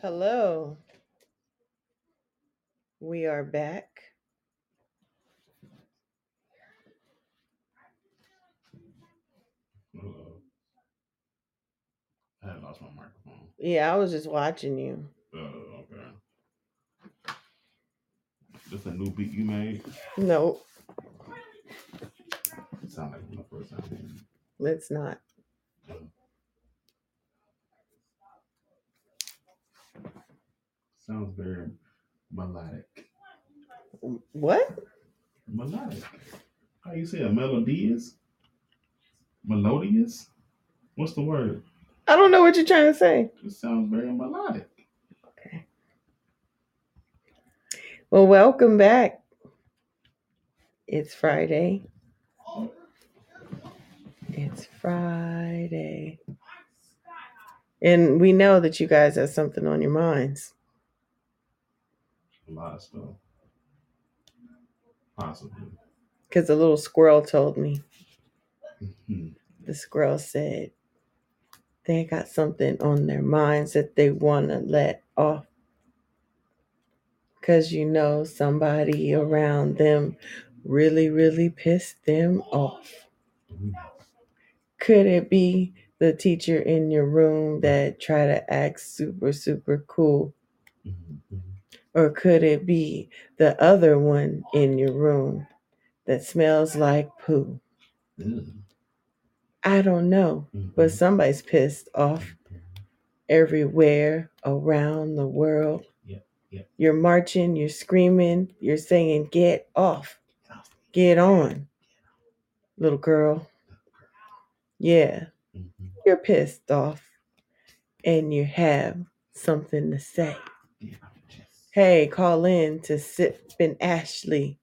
Hello, we are back. Uh-oh. I had lost my microphone. Yeah, I was just watching you. Oh, okay. This a new beat you made? No, It sound like when the first time. I let's not. Sounds very melodic. What? Melodic. How you say a melodious? Melodious? What's the word? I don't know what you're trying to say. It sounds very melodic. Okay. Well, welcome back. It's Friday. It's Friday. And we know that you guys have something on your minds. A lot of stuff. Possibly. Because the little squirrel told me. Mhm. The squirrel said they got something on their minds that they want to let off. Because you know somebody around them really, really pissed them off. Could it be the teacher in your room that try to act super, super cool? Mhm. Or could it be the other one in your room that smells like poo? Ew. I don't know, but Mhm. somebody's pissed off everywhere around the world. You're marching, you're screaming, you're saying, Get off, get on, little girl. Yeah, Mhm. you're pissed off and you have something to say. Hey, call in to Sip and Ashley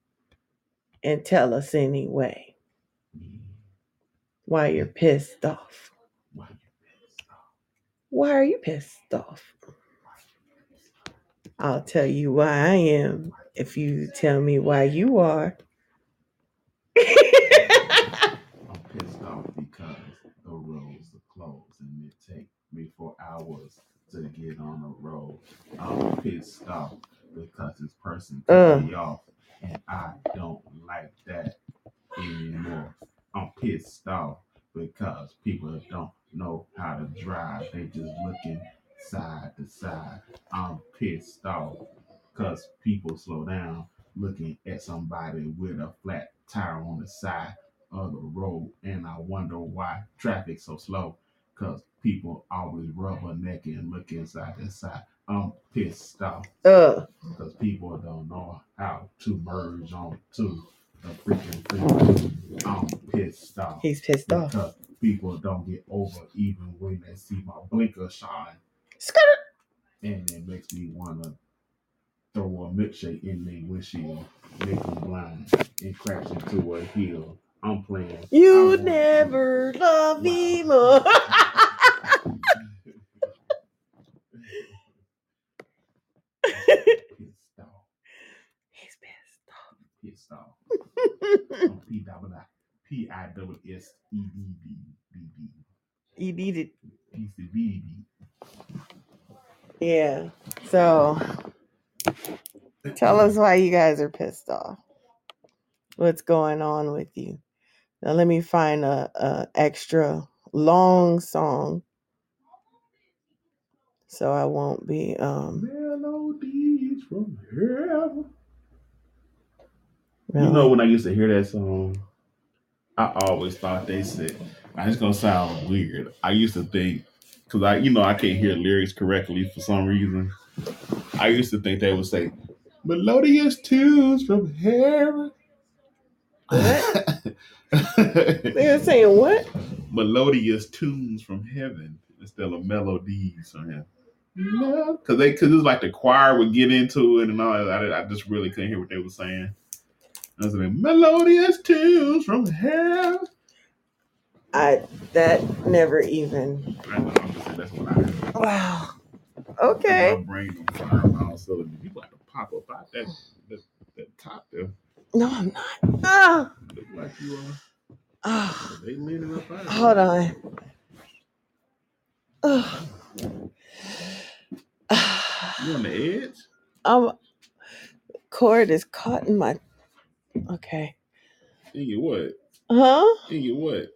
and tell us anyway why you're pissed off. Why are you pissed off? I'll tell you why I am if you tell me why you are. I'm pissed off because the roads are closed and it takes me four hours to get on the road. I'm pissed off because this person cut Uh. me off and I don't like that anymore. I'm pissed off because people don't know how to drive. They just looking side to side. I'm pissed off because people slow down looking at somebody with a flat tire on the side of the road and I wonder why traffic's so slow because people always rubbernecking and looking inside to side. I'm pissed off uh, because people don't know how to merge on to the freaking freeway. I'm pissed off he's pissed off. because people don't get over even when they see my blinker shine Skirt. and it makes me wanna throw a milkshake in their windshield, make them blind, and crash into a hill. I'm playing. You never love me more. pissed off. he's pissed off. Pissed off. I'm P double I P I double S E D D D D. he needed. P C B D Yeah. So tell us why you guys are pissed off. What's going on with you? Now let me find a, a extra long song so I won't be um Melodies from heaven. Really- You know when I used to hear that song, I always thought they said, "Now it's gonna sound weird." I used to think, because I, you know, I can't hear lyrics correctly for some reason. I used to think they would say, "Melodious tunes from heaven." What? They're saying what? Melodious tunes from heaven instead of melodies from heaven. Because they, because it was like the choir would get into it and all. that. I, I just really couldn't hear what they were saying. I was like, melodious tunes from heaven. I that never even I know, I'm just saying that's what I heard. Wow. Okay. My brain on fire all a you got to pop up out that, that, that top there. No, I'm not. Ah, Look like you are. ah. They leaning up out. Hold on. Ah. You on the edge? Um, cord is caught in my. Okay. In your what? Huh? In your what?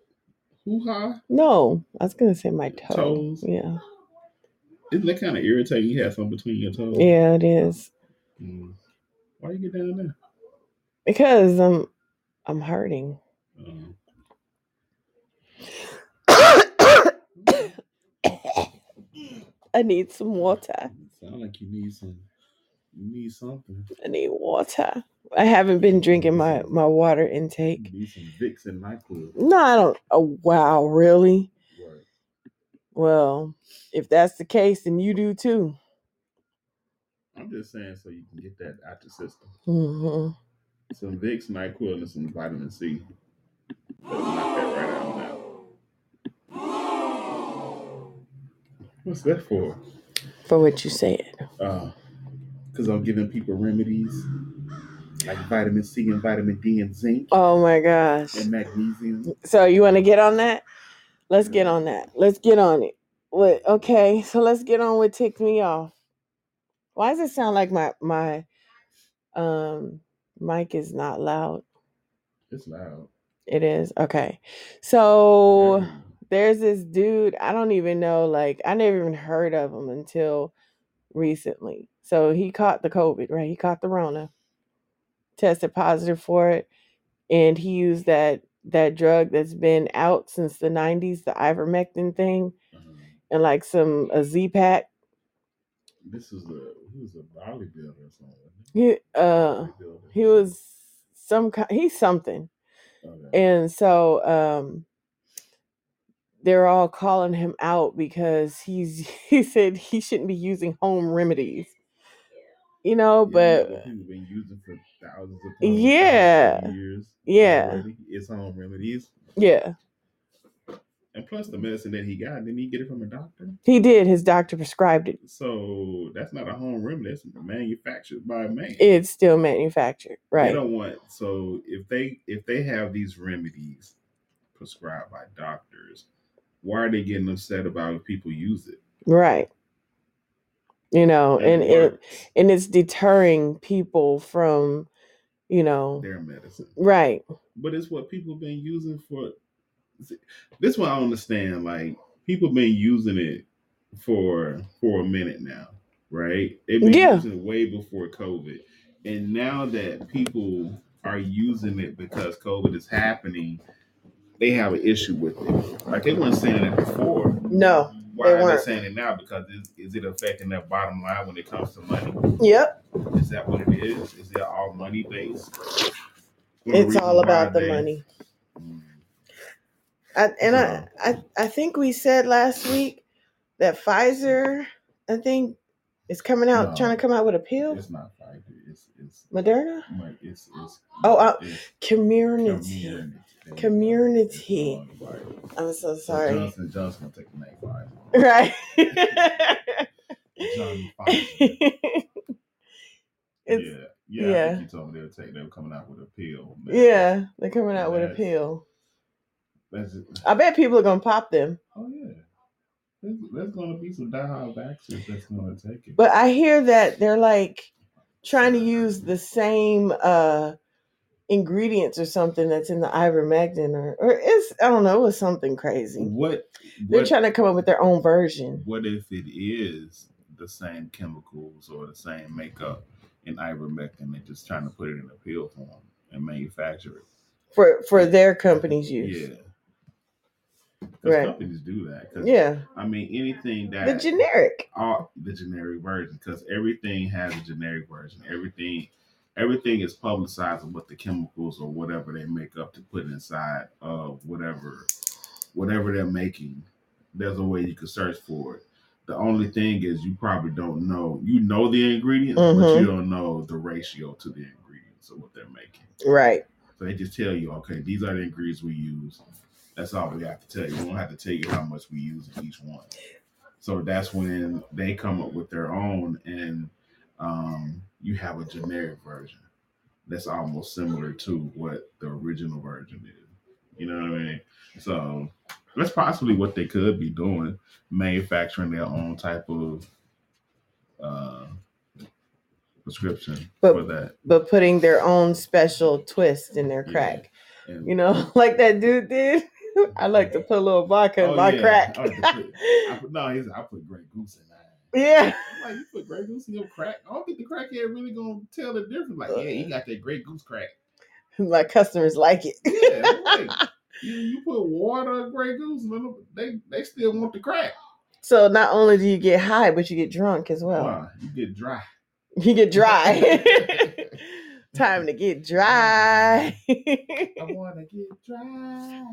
Hoo ha? No, I was gonna say my toe. Toes? Yeah. Isn't that kind of irritating? You have something between your toes. Yeah, it is Mm. Why you get down there? because I'm I'm hurting. Um, I need some water. sound like you need some. You need something. I need water. I haven't been drinking my my water intake. need some Vicks. No, I don't. Oh wow, really? Well, if that's the case, then you do too. I'm just saying so you can get that out the system. hmm Some Vicks, Nyquil, and some vitamin C. Knock that right out now. What's that for? For what you said. Because I'm giving people remedies like vitamin C and vitamin D and zinc Oh my gosh. and magnesium. So you want to get on that? Let's get on that. Let's get on it. What? Okay, so let's get on with tick me off. Why does it sound like my my um mic is not loud? It's loud. It is okay. So there's this dude. I don't even know. Like I never even heard of him until recently. So he caught the COVID, right? He caught the Rona, tested positive for it, and he used that that drug that's been out since the 90s, the ivermectin thing, Uh-huh. and like some a Z pack. This is a he was a bodybuilder or something. He uh he was some kind he's something. Okay. And so um they're all calling him out because he's he said he shouldn't be using home remedies. You know, Yeah, but people been using for thousands Yeah. of years. Yeah. already. It's home remedies. yeah, And plus the medicine that he got, didn't he get it from a doctor? he did. His doctor prescribed it. So that's not a home remedy. That's manufactured by a man. It's still manufactured, They right? don't want so if they if they have these remedies prescribed by doctors, why are they getting upset about if people use it? Right. You know, and it works, and it's deterring people from, you know, their medicine. right. But it's what people been using for this one I understand. Like people been using it for for a minute now, right? They've been Yeah. using it way before COVID. And now that people are using it because COVID is happening, they have an issue with it. Like they weren't saying it before. No. Why are they saying it now? Because is, is it affecting their bottom line when it comes to money? Yep. Is that what it is? Is it all money based? It's all about the money. Mm. I, and. I, I, I think we said last week that Pfizer, I think, is coming out No. trying to come out with a pill. It's not Pfizer. It's it's Moderna, it's it's Oh, uh, Comirnaty. Comirnaty. Comirnaty. It's on Pfizer. I'm so So sorry. Johnson Johnson gonna take the name Pfizer. Right. John it's yeah, yeah. I yeah. think you told me they were taking. They were coming out with a pill. man. yeah, they're coming out with a That's- pill. That's I bet people are gonna pop them. oh yeah. There's, there's gonna be some diehard vaxxers that's gonna take it. But I hear that they're like trying to use the same uh ingredients or something that's in the ivermectin or or it's I don't know, it was something crazy. what? They're what trying to come up with their own version. What if it is the same chemicals or the same makeup in ivermectin? They're just trying to put it in a pill form and manufacture it. For for their company's use. Yeah. Right. companies do that. Yeah. I mean, anything that The generic. all the generic version, because everything has a generic version. Everything, everything is publicized what the chemicals or whatever they make up to put inside of whatever, whatever they're making. There's a way you can search for it. The only thing is you probably don't know. You know the ingredients, but Mhm. you don't know the ratio to the ingredients of what they're making. Right. So they just tell you, okay, these are the ingredients we use. That's all we have to tell you. We don't have to tell you how much we use in each one. So that's when they come up with their own, and um, you have a generic version that's almost similar to what the original version is. You know what I mean? So that's possibly what they could be doing, manufacturing their own type of uh, prescription But- for that. but putting their own special twist in their Yeah. crack. And You know, like that dude did. I like to put a little vodka in Oh, my yeah. crack. I like put- I put, no, he's I put Grey Goose in. Yeah. I'm like, you put Grey Goose in your crack? I don't think the crackhead really gonna tell the difference. Like, yeah, you uh. got that Grey Goose crack. My customers like it. Yeah, like, you, you put water in Grey Goose, they they still want the crack. so not only do you get high, but you get drunk as well. Wow, you get dry. You get dry. Time to get dry. I wanna get dry.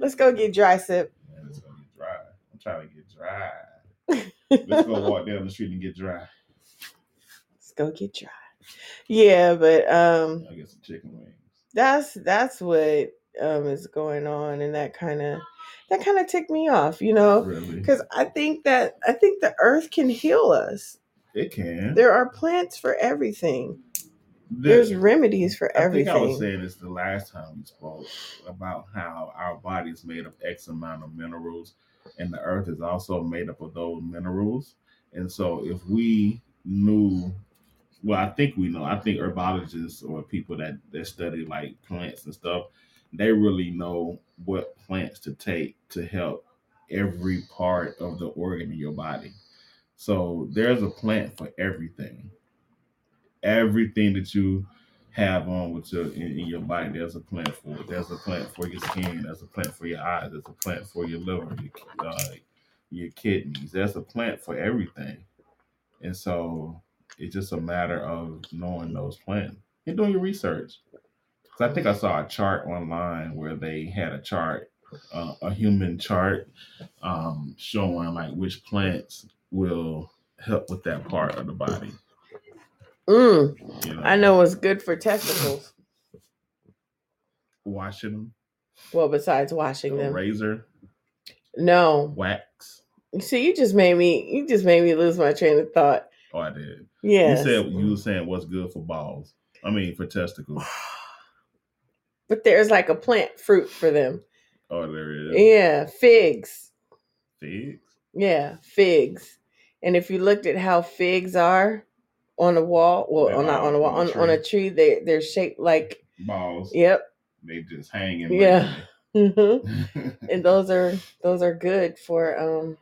Let's go get dry sip. Man, it's gonna get dry. I'm trying to get dry. Let's go walk down the street and get dry. Let's go get dry. Yeah, but um I get some chicken wings. that's that's what um is going on and that kind of that kind of ticked me off, you know, Really? cuz I think that I think the earth can heal us. It can. There are plants for everything. The- There's remedies for everything. I think I was saying this the last time we spoke about how our body is made of X amount of minerals, and the earth is also made up of those minerals. And so, if we knew, well, I think we know. I think herbologists or people that that study like plants and stuff, they really know what plants to take to help every part of the organ in your body. So there's a plant for everything everything that you have on with your in, in your body. There's a plant for it. There's a plant for your skin. There's a plant for your eyes. There's a plant for your liver, your, uh, your kidneys. There's a plant for everything. And so it's just a matter of knowing those plants and doing your research. Because I think I saw a chart online where they had a chart, uh, a human chart, um, showing like which plants will help with that part of the body. Mm, You know, I know what's good for testicles. washing them, Well, besides washing them. razor, No. wax. See, you just made me you just made me lose my train of thought. Oh, I did. Yes. You said you were saying what's good for balls. I mean for testicles. but there's like a plant fruit for them. Oh, there is. Yeah, figs. Figs. Yeah, figs. And if you looked at how figs are on a wall, well, on not on a wall, on on, a tree, they they're shaped like Balls. yep. They just hang in. Yeah. hmm. And those are those are good for um.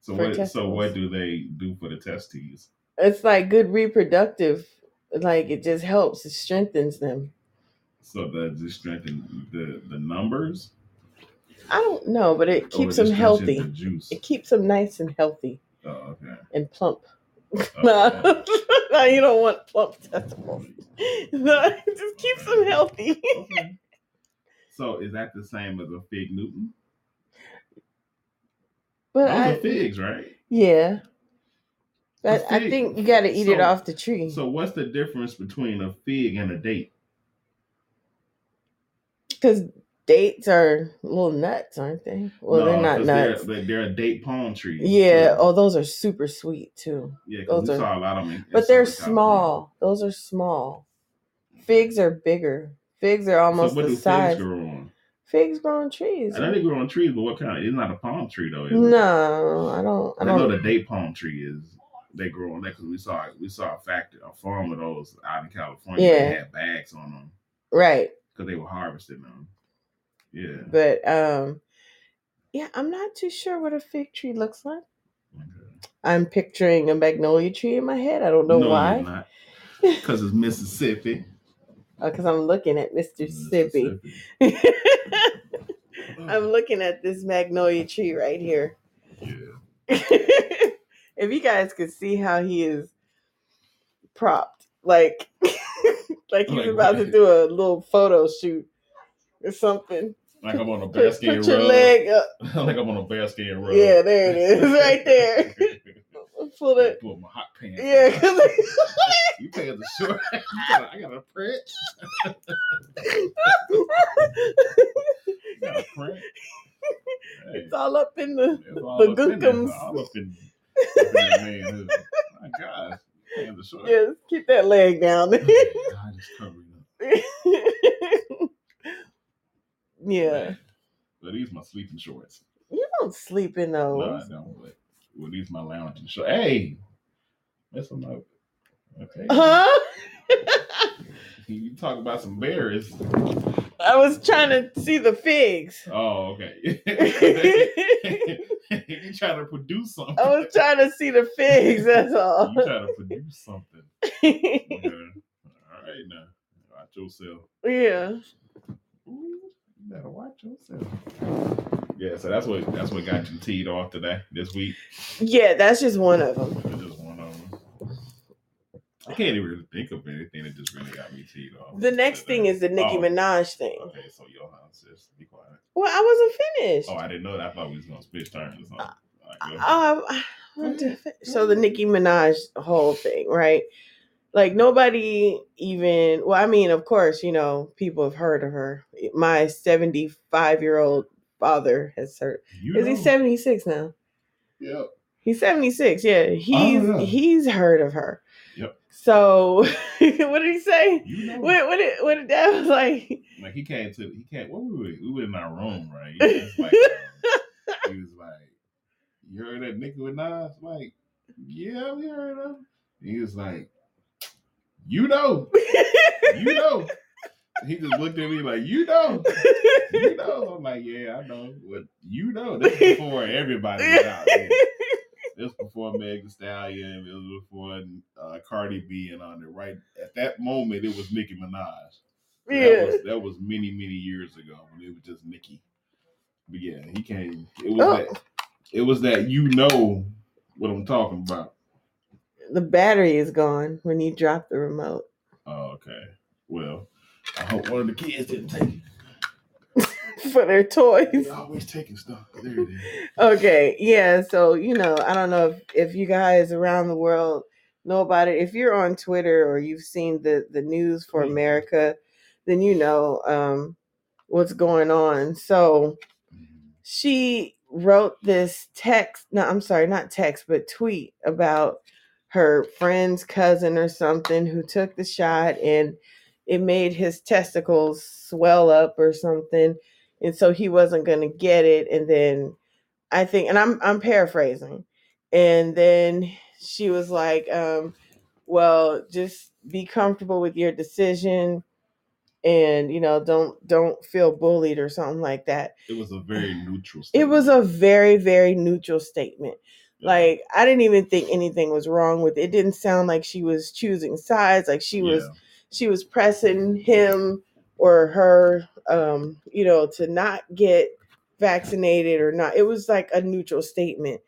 so For what? So what do they do for the testes? It's like good reproductive. Like it just helps. It strengthens them. So does it strengthen the the numbers? I don't know, but it keeps them healthy. The. It keeps them nice and healthy Oh, okay. and plump. Oh, no, no, you don't want plump testicles. No, just keeps them healthy. Okay. So is that the same as a fig Newton? But Those I, are figs, right? yeah, I think you got to eat it off the tree So what's the difference between a fig and a date? because dates are little nuts, aren't they? Well, they're No, not 'cause nuts. They're, they're a date palm tree. Yeah. Oh, those are super sweet too. yeah. Because those we are- saw a lot of them. in- in But they're Southern California. small. Those are small. Figs are bigger. Figs are almost so what the do size. figs grow on? Figs grow on trees. I know they grow on trees, but what kind? It's not a palm tree though. Is it? No, I don't. I I know don't. the date palm tree is. They grow on that because we saw we saw a factory, a farm of those out in California. Yeah. They had bags on them Right, because they were harvesting them. Yeah. but um, yeah, I'm not too sure what a fig tree looks like. Okay. I'm picturing a magnolia tree in my head. I don't know no, why. Because it's Mississippi. Because I'm looking at Mr. Sippy. Mississippi. I'm looking at this magnolia tree right here. Yeah. if you guys could see how he is propped, like like he's Like about to do a little photo shoot or something. Like I'm on a Put, bearskin put your rug. leg up. like I'm on a bearskin rug. Yeah, there it is, right there. Pull it. Pull my hot pants. Yeah. 'cause you pay us a short. Gotta, I got a print. got a print. Hey, it's all up in the. the up in there, gookums. All up in, up in that man. My gosh. Hands are short. Yes, keep that leg down. God is covering up. Yeah, But these my sleeping shorts. you don't sleep in those. No. I don't. But, well, these my lounging shorts. Hey, That's what my okay. Huh? You talk about some berries. I was trying to see the figs. Oh, okay. you trying to produce something. I was trying to see the figs, that's all. You trying to produce something. Yeah. All right now. Watch yourself. yeah. Ooh, you better watch yourself. Yeah, so that's what that's what got you teed off today, this week. Yeah, that's just one of them. That's just one of them. I can't even really think of anything that just really got me teed off. The next thing is the Nicki Oh, Minaj thing. Okay, so your house is be quiet. Well, I wasn't finished. Oh, I didn't know that. I thought we was gonna switch turns or something. All right, go ahead. Um, I want to fi- so the Nicki Minaj whole thing, right? Like nobody even. Well, I mean, of course, you know, people have heard of her. My seventy-five-year-old father has heard. you Is he know. seventy-six now? Yep. He's seventy-six. Yeah, he's yeah. he's heard of her. Yep. So, what did he say? You know. What what did what did dad was like? Like he came to he came. What were we? We were in our room, right? He was like, um, he was like, "You heard that Nicki Minaj?" Like, yeah, we heard him." He was like, "You know, you know." He just looked at me like, "You know, you know." I'm like, "Yeah, I know, but you know." This was before everybody was out. There. This was before Meg Thee Stallion. It was before uh, Cardi B and on it. Right at that moment, it was Nicki Minaj. That yeah. was that was many many years ago when it was just Nicki. But yeah, he came. It was Oh. that. It was that you know what I'm talking about. The battery is gone when you drop the remote. Oh, okay. Well, I hope one of the kids didn't take it. for their toys. They always taking stuff. There it is. Okay, yeah. So you know, I don't know if, if you guys around the world know about it. If you're on Twitter or you've seen the the news for Mhm. America, then you know um, what's going on. So she wrote this text. No, I'm sorry, not text, but tweet about her friend's cousin or something who took the shot and it made his testicles swell up or something and so he wasn't going to get it and then i think and i'm i'm paraphrasing and then she was like um well just be comfortable with your decision and you know don't don't feel bullied or something like that It was a very neutral. it Statement. was a very very neutral statement. Like i didn't even think anything was wrong with it. it didn't sound like she was choosing sides like she was Yeah. she was pressing him or her um you know to not get vaccinated or not it was like a neutral statement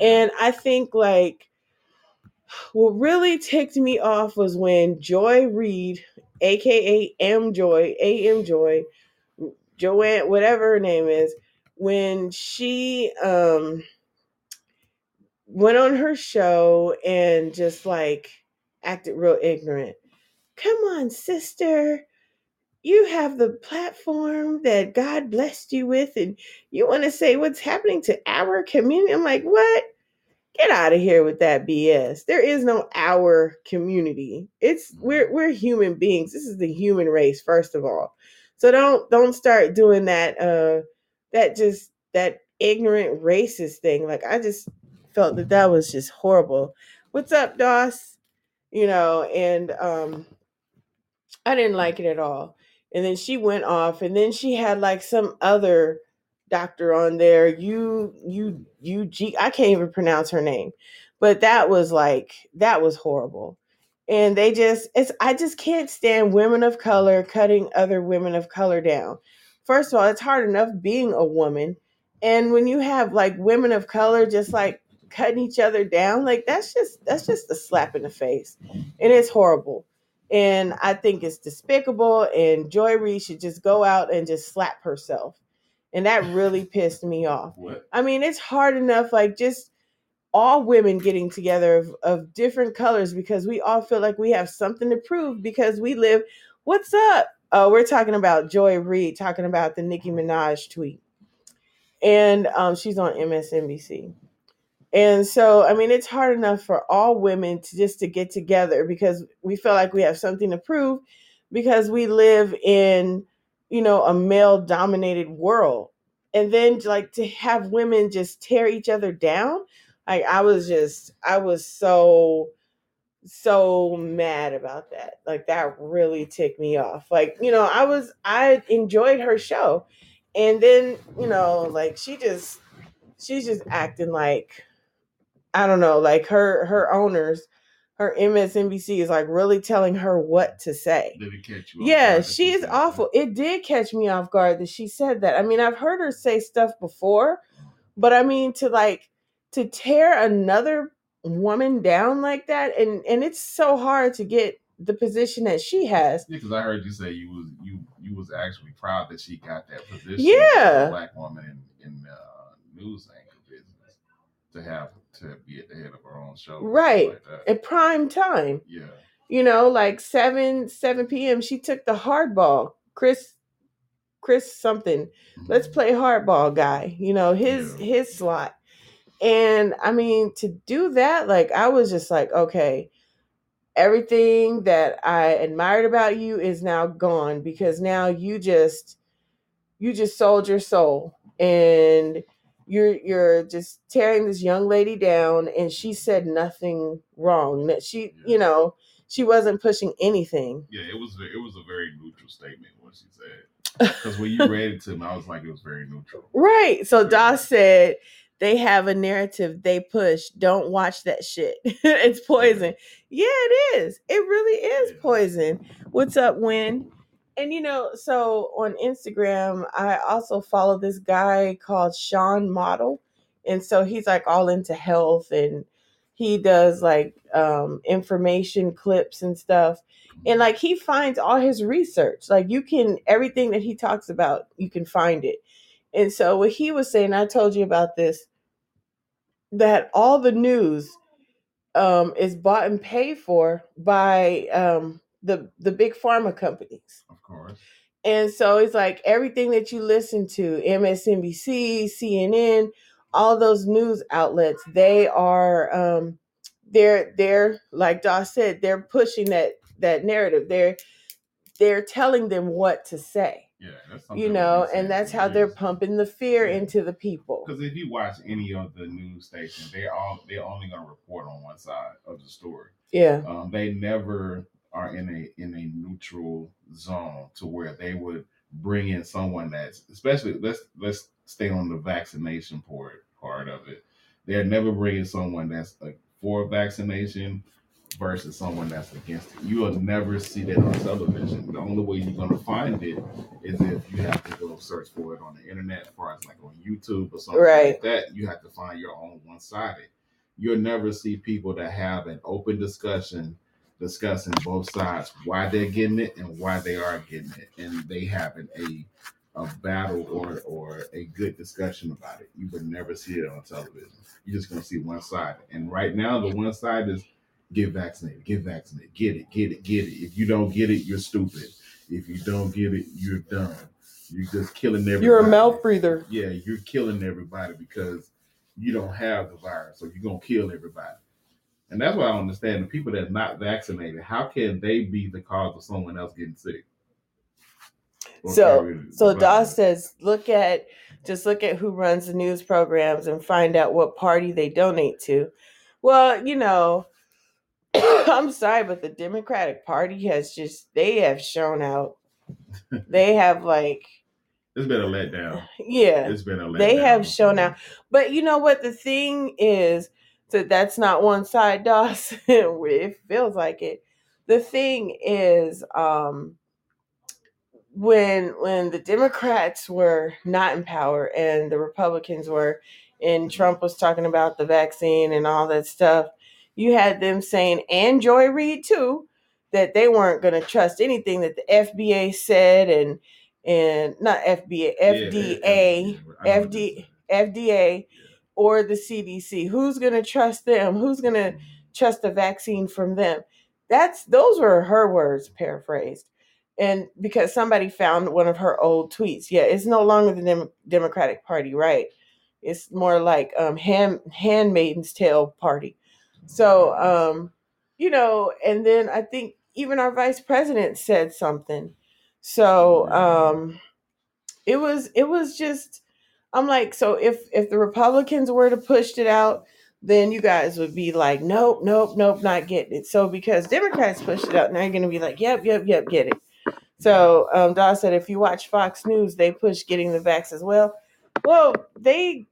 and i think like what really ticked me off was when joy reid aka m joy am joy joanne whatever her name is when she um went on her show and just like acted real ignorant. Come on sister. You have the platform that god blessed you with and you want to say what's happening to our community. I'm like what? Get out of here with that bs there is no our community. It's we're we're human beings. This is the human race first of all. So don't don't start doing that uh that just that ignorant racist thing. Like i just felt that that was just horrible. What's up doss? You know and um i didn't like it at all. And then she went off and then she had like some other doctor on there. You you you g i can't even pronounce her name. But that was like that was horrible. And they just it's i just can't stand women of color cutting other women of color down. First of all it's hard enough being a woman. And when you have like women of color just like cutting each other down like that's just that's just a slap in the face and it's horrible and i think it's despicable and joy reid should just go out and just slap herself and that really pissed me off What? I mean, it's hard enough, like just all women getting together of, of different colors because we all feel like we have something to prove because we live. What's up? Oh, we're talking about Joy Reid, talking about the Nicki Minaj tweet. And um, she's on MSNBC. And so, I mean, it's hard enough for all women to just to get together because we feel like we have something to prove because we live in, you know, a male dominated world. And then like to have women just tear each other down, like I was just I was so so mad about that. Like that really ticked me off. Like, you know, I was I enjoyed her show. And then, you know, like she just she's just acting like I don't know, like her her owners, her MSNBC is like really telling her what to say. Did it catch you? off Yeah, guard that she is said awful. It did catch me off guard that she said that. I mean, I've heard her say stuff before, but I mean to like to tear another woman down like that and and it's so hard to get the position that she has. that? Yeah, because I heard you say you was you you was actually proud that she got that position. Yeah. as a black woman in in uh, news anchor business to have to be at the head of her own show. Right. Like. At prime time. Yeah. you know, like seven seven p.m. She took the hardball, Chris, Chris something. Let's Mhm. play hardball, guy. You know his Yeah. his slot, and I mean to do that, like I was just like, okay, everything that I admired about you is now gone because now you just you just sold your soul and you're you're just tearing this young lady down and she said nothing wrong that she Yeah. you know she wasn't pushing anything Yeah, it was it was a very neutral statement what she said. Because when you read it to me, I was like, it was very neutral. right so Doss said they have a narrative they push don't watch that shit it's poison yeah it is it really is Yeah. poison what's up Win? And you know so on instagram i also follow this guy called sean model and so he's like all into health and he does like um information clips and stuff and like he finds all his research like you can everything that he talks about you can find it. And so what he was saying i told you about this that all the news um is bought and paid for by um the the big pharma companies course. and so it's like everything that you listen to, MSNBC, CNN, all those news outlets, they are um they're they're like Doss said, they're pushing that that narrative. They're they're telling them what to say. Yeah, that's something You know, and that's how they're pumping the fear Yeah. into the people. Because if you watch any of the news stations, they're all they're only gonna report on one side of the story. Yeah. Um, they never are in a in a neutral zone to where they would bring in someone that's especially let's let's stay on the vaccination part part of it. They're never bringing someone that's like for vaccination versus someone that's against it. You will never see that on television. The only way you're gonna find it is if you have to go search for it on the internet, as far as like on YouTube or something Right. like that. You have to find your own one sided. You'll never see people that have an open discussion discussing both sides why they're getting it and why they are getting it, and they having a a battle or or a good discussion about it. You would never see it on television. You're just gonna see one side, and right now the one side is get vaccinated, get vaccinated, get it, get it, get it. If you don't get it, you're stupid. If you don't get it, you're dumb. You're just killing everybody. You're a mouth breather. Yeah, you're killing everybody because you don't have the virus, so you're gonna kill everybody. And that's why I understand the people that's not vaccinated. How can they be the cause of someone else getting sick? Or So so? Doss says look at just look at who runs the news programs and find out what party they donate to. Well, you know, I'm sorry, but the Democratic Party has just they have shown out. They have like it's been a letdown. yeah. It's been a letdown. They have shown out. But you know what the thing is so that's not one side Doss. it feels like it. The thing is um when when the Democrats were not in power and the Republicans were and Trump was talking about the vaccine and all that stuff, you had them saying and Joy Reid too that they weren't going to trust anything that the FBA said and and not FBA FDA I know what you're FD saying. FDA or the CDC. Who's going to trust them? Who's going to trust the vaccine from them? That's those were her words paraphrased. And because somebody found one of her old tweets. Yeah, it's no longer the Dem- Democratic Party, right? It's more like um hand handmaiden's tale party. So um you know, and then I think even our vice president said something. So um it was it was just I'm like, so if if the Republicans were to push it out, then you guys would be like, nope, nope, nope, not getting it. So because Democrats pushed it out, now you're going to be like, yep, yep, yep, get it. So um, Daw said if you watch Fox News, they push getting the vax as well. Well, they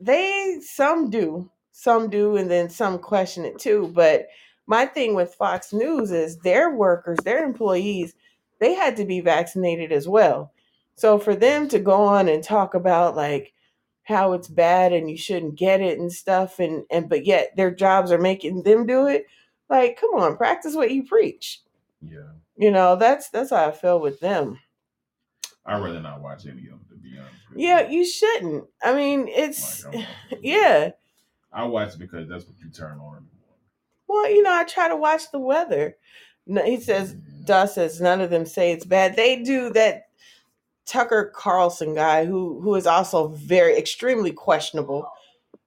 they some do, some do, and then some question it too. But my thing with Fox News is their workers, their employees, they had to be vaccinated as well. So for them to go on and talk about like how it's bad and you shouldn't get it and stuff and and but yet their jobs are making them do it, like come on, practice what you preach. Yeah. You know, that's that's how I feel with them. I'd rather not watch any of them, to be honest. Yeah, you. you shouldn't. I mean, it's Like, yeah. I watch because that's what you turn on in the morning. Well, you know, I try to watch the weather. No, he says, Yeah. Doss says none of them say it's bad. They do that. Tucker Carlson guy, who who is also very extremely questionable.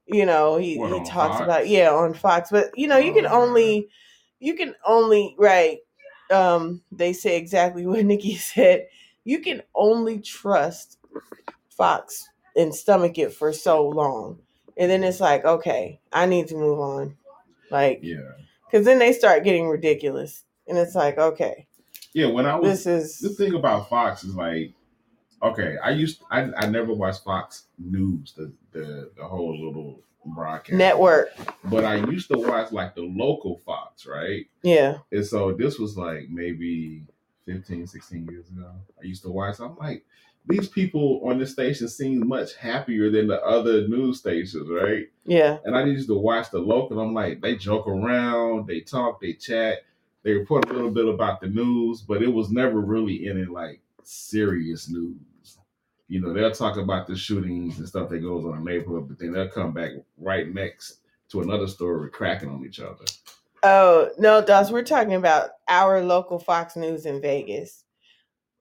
You know, he, What, he talks Fox? about yeah on Fox, but you know, you can Oh, man. only you can only right. Um, they say exactly what Nicki said. You can only trust Fox and stomach it for so long, and then it's like, okay, I need to move on. Like, Yeah. because then they start getting ridiculous, and it's like, okay, Yeah. When I was this is the thing about Fox is like, okay, I used I, I never watched Fox News, the the the whole little broadcast network. but I used to watch like the local Fox, right? Yeah, And so this was like maybe 15, 16 years ago. I used to watch. I'm like, these people on this station seem much happier than the other news stations, right? yeah, And I used to watch the local. I'm like, they joke around, they talk, they chat, they report a little bit about the news, but it was never really any like serious news. You know, they'll talk about the shootings and stuff that goes on in the neighborhood, but then they'll come back right next to another story cracking on each other. Oh no, Doss, we're talking about our local Fox News in Vegas.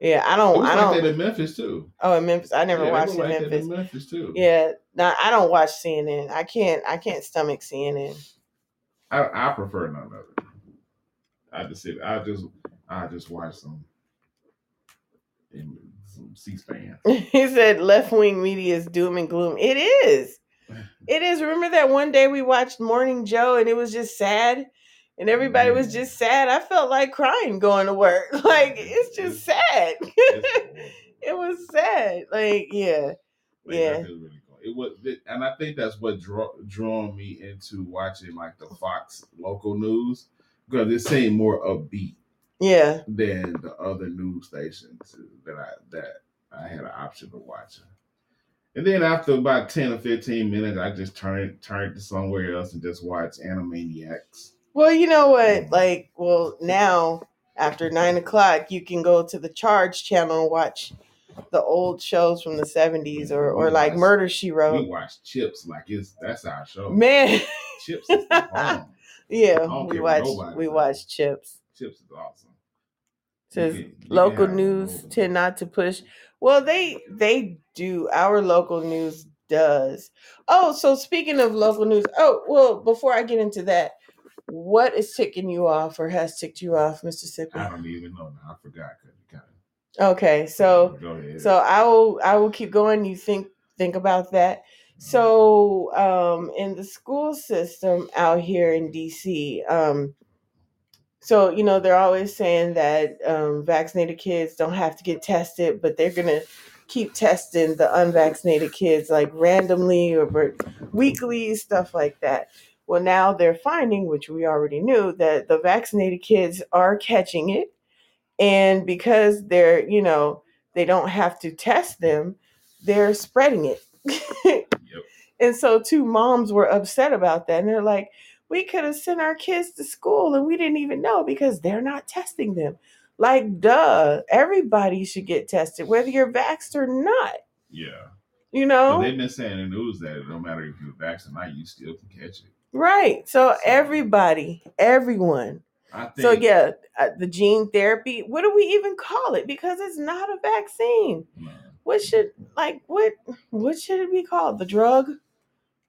Yeah, I don't, oh, was I like don't. that in Memphis too. oh, in Memphis, I never yeah, watched in like Memphis. in Memphis too. Yeah, no, I don't watch CNN. I can't, I can't stomach CNN. I, I prefer none of it. I just sit. I just I just watch some in some C-SPAN. he said left wing media is doom and gloom. It is. It is. Remember that one day we watched Morning Joe and it was just sad, and everybody was just sad. I felt like crying going to work. Like it's just sad. It was sad. Like yeah, Yeah. really going. It was, and I think that's what draw drawn me into watching like the Fox local news because it seemed more upbeat yeah. than the other news stations that I that I had an option of watching. And then after about ten or fifteen minutes, I just turned turned to somewhere else and just watched Animaniacs. Well, you know what? Mm-hmm. Like, well, now after nine o'clock, you can go to the Charge channel and watch the old shows from the seventies, or or like Murder She Wrote. We watched Chips like it's that's our show. Man, Chips is the bomb. yeah, we care what watched nobody we watched Chips. Chips is awesome. Says You can- you can local have news local. tend not to push. Well, they they do. Our local news does. Oh, so speaking of local news, oh well, before I get into that, what is ticking you off or has ticked you off, Mr. Sippy? I don't even know now. I forgot. 'cause you kinda- Okay, so go ahead. so I will I will keep going. You think think about that. So um, in the school system out here in DC, um, so you know they're always saying that um, vaccinated kids don't have to get tested, but they're gonna keep testing the unvaccinated kids like randomly or ver- weekly stuff like that. Well, now they're finding, which we already knew, that the vaccinated kids are catching it, and because they're you know they don't have to test them, they're spreading it. Yep. And so two moms were upset about that. And they're like, we could have sent our kids to school and we didn't even know because they're not testing them. Like, duh, everybody should get tested, whether you're vaxxed or not. Yeah. You know? they've been saying in the news that no matter if you're vaccinated or not, you still can catch it. Right. So So- everybody, everyone. I think. So yeah, uh, the gene therapy, what do we even call it? Because it's not a vaccine. No. What should like what what should it be called? The drug?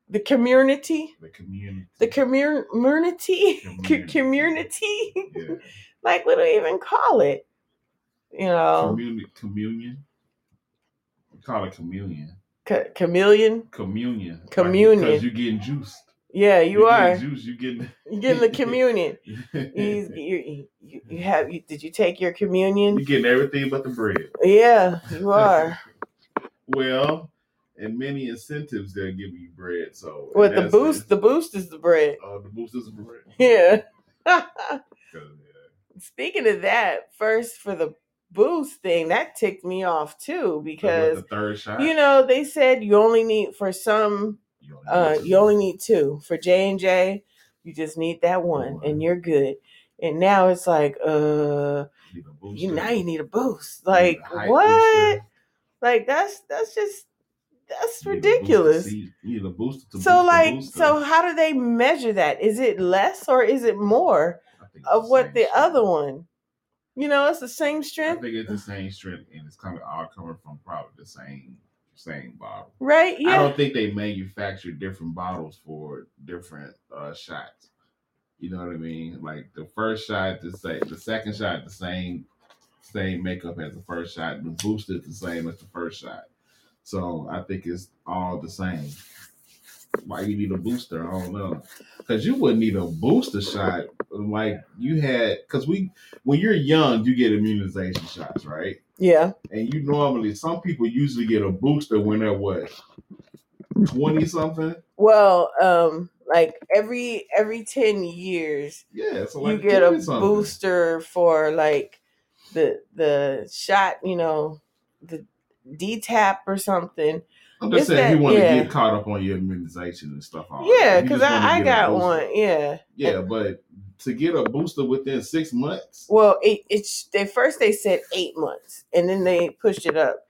The community? The community. The community? Community. community? yeah. like what do we even call it? You know, Communi- communion. We call it communion. ca- chameleon. Communion. Communion. Because you're getting juiced. Yeah, you are. getting juice. You getting You getting the communion. You, you, you have. You, did you take your communion? you getting everything but the bread. Yeah, you are. Well, and many incentives they're giving you bread. So With the boost, the boost is the bread. uh, the boost is the bread. Yeah. Speaking of that, first for the boost thing, that ticked me off too because the third shot. you know they said you only need for some you only uh need you only need two for J and J. You just need that one, One. and you're good. And now it's like, uh, booster. you now you need a boost. Like what? booster. Like that's that's just that's You need a booster ridiculous. You need a booster to So boost like, booster. so how do they measure that? Is it less or is it more I think it's of what the strength. other one? You know, it's the same strength. I think it's the same strength, and it's coming all coming from probably the same same bottle. right? Yeah. I don't think they manufacture different bottles for different uh, shots. You know what I mean? Like the first shot, the same, the second shot, the same, same makeup as the first shot. The booster is the same as the first shot. So I think it's all the same. Why you need a booster? I don't know. Because you wouldn't need a booster shot like you had. Because we, when you're young, you get immunization shots, right? Yeah. And you normally, some people usually get a booster when they're what, twenty something. Well, um, like every every ten years, Yeah, so like you get a 20-something. booster for like the the shot. You know, the DTaP or something. I'm just It's saying, that- you want to yeah. get caught up on your immunization and stuff. all Yeah, because I, I got one. Yeah. Yeah, but to get a booster within six months, Well, it, it's they first they said eight months, and then they pushed it up.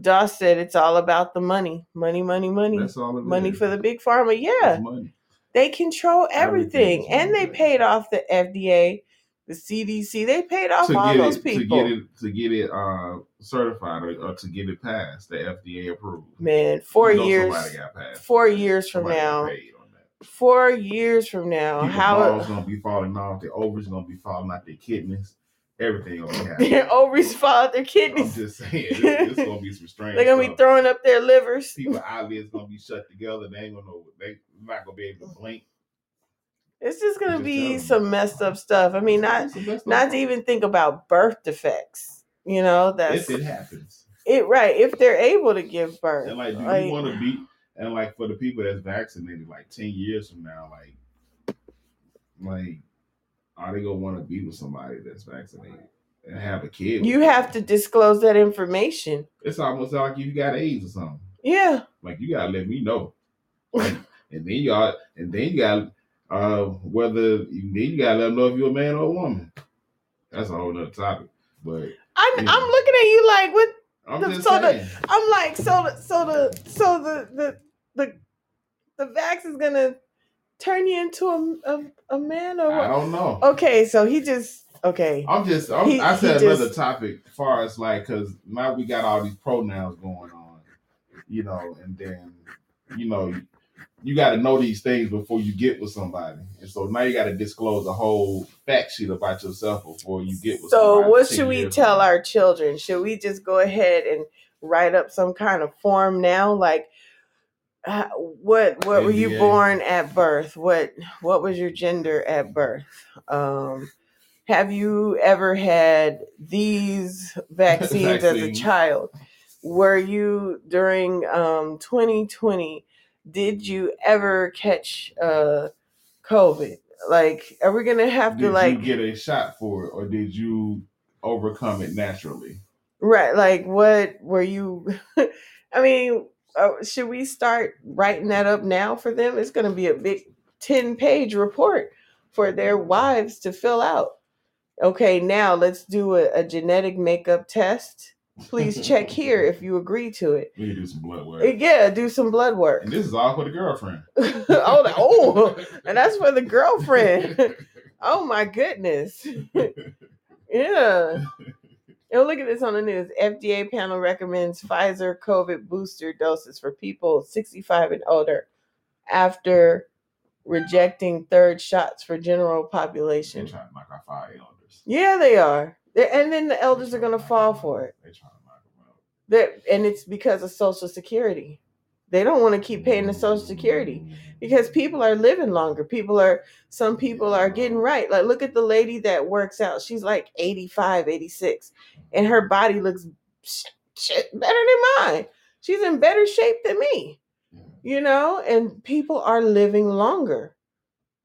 Doss said it's all about the money, money, money, money, that's all it money is. for the big pharma. Yeah, money. they control Everything everything, and they paid off the FDA, the CDC. They paid off all get those it, people. to get it, to get it uh, certified or, or to get it passed, the FDA approved. Man, four You know years, four years from Somebody now, four years from now, People's how balls gonna be falling off, their ovaries gonna be falling out, their kidneys, everything gonna happen. their ovaries fall out their kidneys. I'm just saying, it's, gonna be some strange. They're gonna be throwing up their livers. People eyelids gonna be shut together. They ain't gonna know. They not gonna be able to blink. It's just gonna Just be some messed up stuff. I mean, not It's the best of not to even think about birth defects. You know, that's if it happens. it right. If they're able to give birth. And like, do Like, you want to be? And like for the people that's vaccinated, like ten years from now, like, like, are they gonna want to be with somebody that's vaccinated and have a kid? you them? have to disclose that information. It's almost like you got AIDS or something. Yeah. Like you gotta let me know. and then got, and then you got, uh, whether then you gotta let them know if you're a man or a woman. That's a whole nother topic. But I'm Yeah. I'm looking at you like what I'm The- just so the- saying. I'm like, so the so the so the the the the vax is gonna turn you into a a, a man or what? I don't know. Okay, so he just okay. I'm just, I'm, He- I said just- another topic as far as like, because now we got all these pronouns going on, you know, and then, you know, you, you got to know these things before you get with somebody. And so now you got to disclose a whole fact sheet about yourself before you get with So somebody. what should we tell our children? Should we just go ahead and write up some kind of form now, like? Uh, what what were you born at birth? What what was your gender at birth? Um, have you ever had these vaccines as a child? Were you during um 2020? Did you ever catch uh COVID? Like, are we gonna have Did to like you get a shot for it or did you overcome it naturally? Right. Like, what were you? I mean, uh, should we start writing that up now for them? It's going to be a big 10 page report for their wives to fill out. Okay, now let's do a, a genetic makeup test. Please check here if you agree to it. We do some blood work. Uh, Yeah, do some blood work. And this is all for the girlfriend. oh, the- oh, and that's for the girlfriend. Oh my goodness. yeah. Oh, look at this on the news. FDA panel recommends Pfizer COVID booster doses for people 65 and older after rejecting third shots for general population. Trying to knock out five elders. Yeah, they are. They- And then the elders are going to fall for it. They're trying to knock them out. They're, and it's because of Social Security. They don't want to keep paying the social security because people are living longer. People are some people are getting right. Like look at the lady that works out. She's like 85, 86 and her body looks shit better than mine. She's in better shape than me. You know, and people are living longer.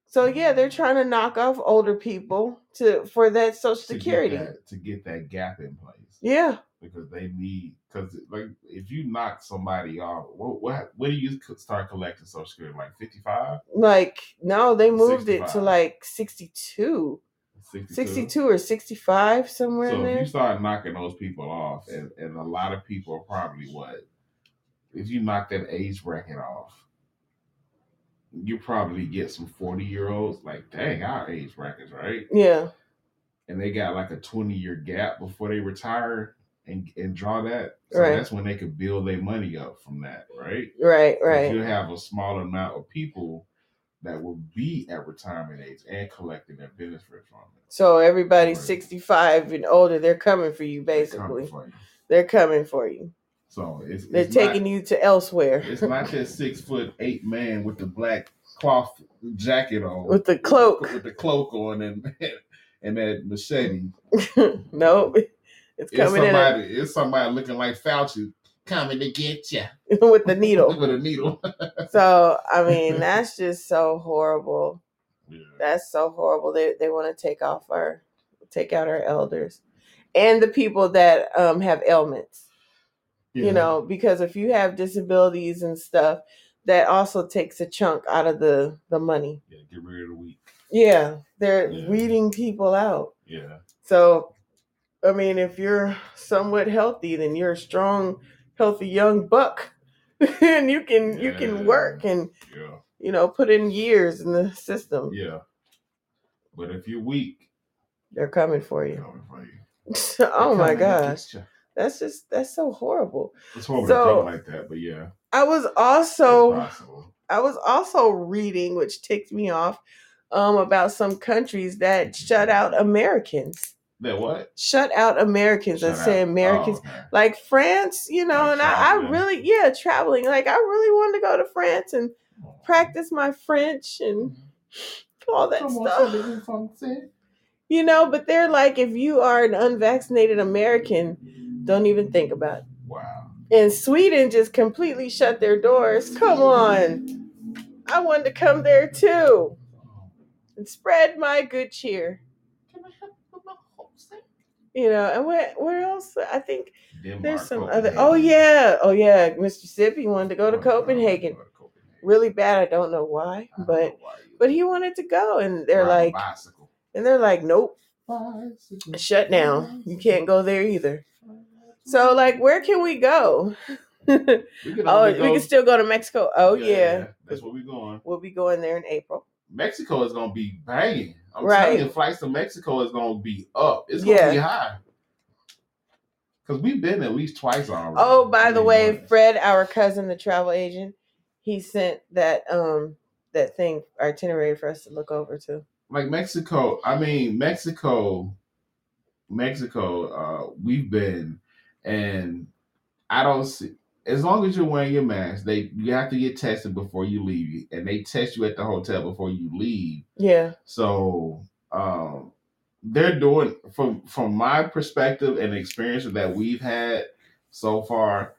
So yeah, they're trying to knock off older people to for that social to security. get that, to get that gap in place. Yeah. because they need because like if you knock somebody off, what what when do you start collecting Social Security? Like 55, Like no, they moved it to like 62. 62? 62 or 65 somewhere So in if there. you start knocking those people off, and, and a lot of people are probably what if you knock that age bracket off, you probably get some 40 year olds like dang our age brackets right, Yeah. and they got like a 20 year gap before they retire. And, and draw that, so Right. that's when they could build their money up from that, right? Right, right. you have a small amount of people that will be at retirement age and collecting their benefits from it. So everybody Right. 65 and older, they're coming for you They're coming basically. for you. They're coming for you. So it's, They're it's taking not, you to elsewhere It's not that six foot eight man with the black cloth jacket on, with the cloak. with the cloak on, and and that machete. nope. It's It's coming in somebody. It's somebody looking like Fauci coming to get you with the needle. with a needle. So I mean, that's just so horrible. yeah. That's so horrible. They they want to take off our take out our elders and the people that um have ailments. Yeah. You know, because if you have disabilities and stuff, that also takes a chunk out of the the money. yeah, get rid of the weak. Yeah, they're Yeah. weeding people out. Yeah, So, I mean, if you're somewhat healthy, then you're a strong, healthy young buck, and you can you can work and yeah, you know put in years in the system. yeah. But if you're weak, They're coming for you. coming for you. oh my gosh. That's just that's so horrible. It's horrible So- to think like that, but yeah, I was also. I was also reading, which ticked me off, um, about some countries that shut out Americans. That what? Shut out Americans and say. Americans Oh, okay. like France, you know, Like and I, I really, yeah, traveling. Like I really wanted to go to France and practice my French and all that stuff. say. You know, but they're like, if you are an unvaccinated American, don't even think about it. Wow. And Sweden just completely shut their doors. Come on. I wanted to come there too and spread my good cheer. Can I help with my hopes? You know, and where where else? I think Denmark, there's some other. Oh yeah, oh yeah. Mr. Sippy wanted to go to Copenhagen. go to Copenhagen. Really bad. I don't know why, but know why but he wanted to go, and they're like, bicycle. and they're like, nope, Bicycle, shut down. You can't go there either. So like, where can we go? we can oh, only we can still go to Mexico. Oh yeah, that's where we're going. we'll be going there in April. Mexico is gonna be banging. I'm Right. telling you, flights to Mexico is gonna be up. It's gonna Yeah. be high. Cause we've been at least twice already. Oh, by the way. Fred, our cousin, the travel agent, he sent that um that thing itinerary for us to look over to. like Mexico, I mean Mexico, Mexico, uh, we've been and I don't see as long as you're wearing your mask, they you have to get tested before you leave and they test you at the hotel before you leave. Yeah, So um they're doing from from my perspective and experience that we've had so far,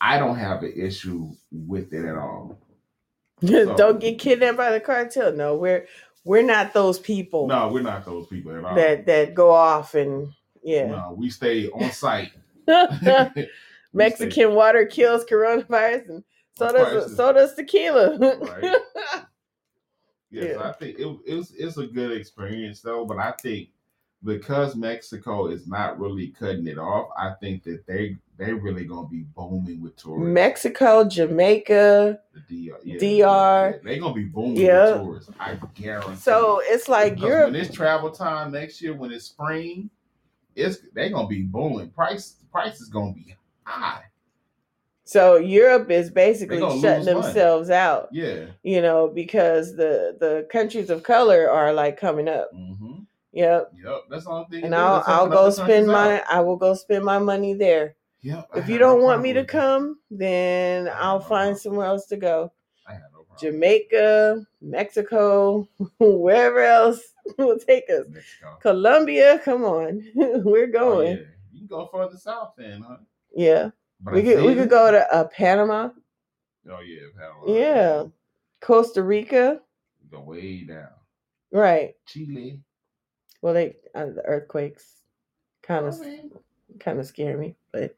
I don't have an issue with it at all. don't get kidnapped by the cartel. No, we're we're not those people No, we're not those people at all. that that go off and yeah. No, we stay on site. Mexican water kills coronavirus, and so does so does tequila. Right. Yes, Yeah. I think it, it was it's a good experience though, but I think because Mexico is not really cutting it off, I think that they they're really gonna be booming with tourists. Mexico, Jamaica. the DR, yeah, DR. yeah, they're gonna be booming Yeah. with tourists. I guarantee. So it's like Europe. when it's travel time next year, when it's spring, it's they're gonna be booming. Price price is gonna be high. So Europe is basically shutting lose money. themselves out, Yeah. you know, because the the countries of color are like coming up. Mm-hmm. Yep. Yep. That's all thing. And. I'll I'll go spend my out. I will go spend my money there. Yep. If you don't want me to problem with that. come, then I if you have no want me to come, then I'll no find problem. somewhere else to go. I have no problem. Jamaica, Mexico, wherever else will take us. Mexico. Colombia, come on, we're Oh, going. yeah. You can go further south then, huh? yeah, we could we could go to uh, Panama. Oh yeah, Panama. Yeah, Costa Rica. Go way down. Right. Chile. Well, they uh, the earthquakes kind of mean, kind of scare me, but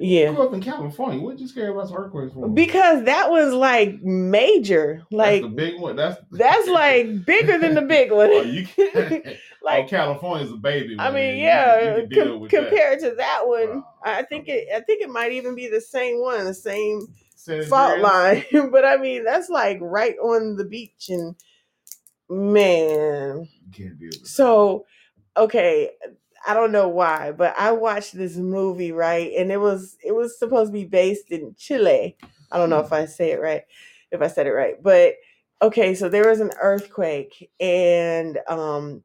you yeah, grew up in California. What did you scared about some earthquakes for? because that was like major. Like that's the big one. That's that's like bigger than the big one. Oh, you can, oh, like California's a baby. I mean, You yeah, can- you can com- with that. compared to that one, Wow. I think it. I think it might even be the same one, the same fault line. but I mean, that's like right on the beach, and man, You can't deal with so okay. I don't know why, but I watched this movie right, and it was it was supposed to be based in Chile. I don't know if I say it right, if I said it right, but okay. So there was an earthquake, and um,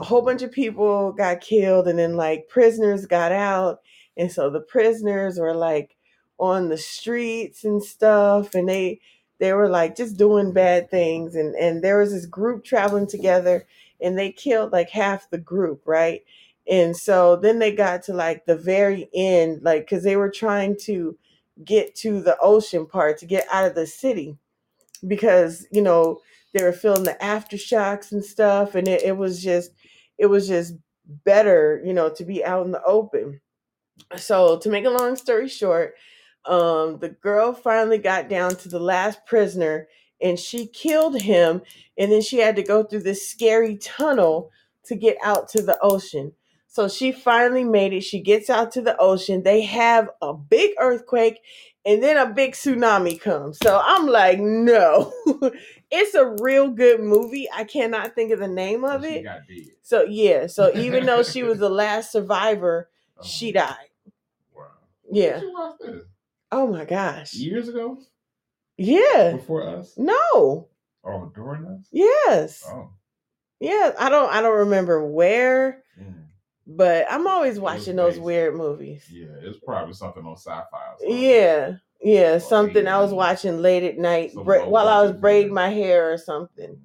a whole bunch of people got killed and then like prisoners got out and so the prisoners were like on the streets and stuff and they they were like just doing bad things and and there was this group traveling together and they killed like half the group right and so then they got to like the very end like because they were trying to get to the ocean part to get out of the city because you know they were feeling the aftershocks and stuff and it, it was just it was just better you know to be out in the open. So to make a long story short um the girl finally got down to the last prisoner and she killed him and then she had to go through this scary tunnel to get out to the ocean so she finally made it. She gets out to the ocean. They have a big earthquake and then a big tsunami comes. So i'm like no. It's a real good movie. I cannot think of the name of She it. so yeah. So even though she was the last survivor Oh, she died. Wow. yeah. oh my gosh. Years ago? yeah. Before us? no. Oh, during us? yes. Oh. yeah i don't i don't remember where. Mm. But i'm always watching those weird movies Yeah, it's probably something on sci-fi. Or yeah yeah something i was watching late at night bra- while i was braiding my hair or something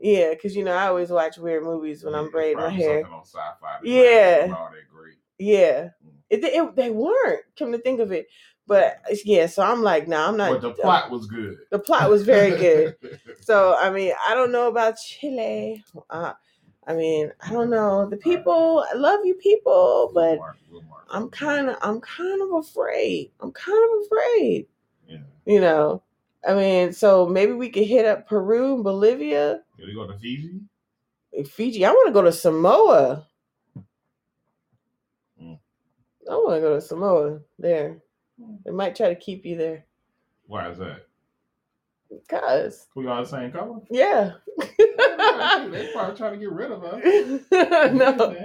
yeah because you know i always watch weird movies when Yeah, i'm braiding my hair Something on sci-fi. Yeah. wasn't all that great. yeah Mm. it, it, they weren't come to think of it but yeah so i'm like nah i'm not But the plot was good. the plot was very good So I mean, I don't know about Chile. Uh, I mean, I don't know the people. I love you people, but mark- we'll mark I'm kind of, I'm kind of afraid. I'm kind of afraid. Yeah. You know, I mean, so maybe we could hit up Peru and Bolivia, Did we go to Fiji? Fiji. I want to go to Samoa. Mm. I want to go to Samoa. There, they might try to keep you there, Why is that? Cause We all the same color? yeah. they probably trying to get rid of us. no.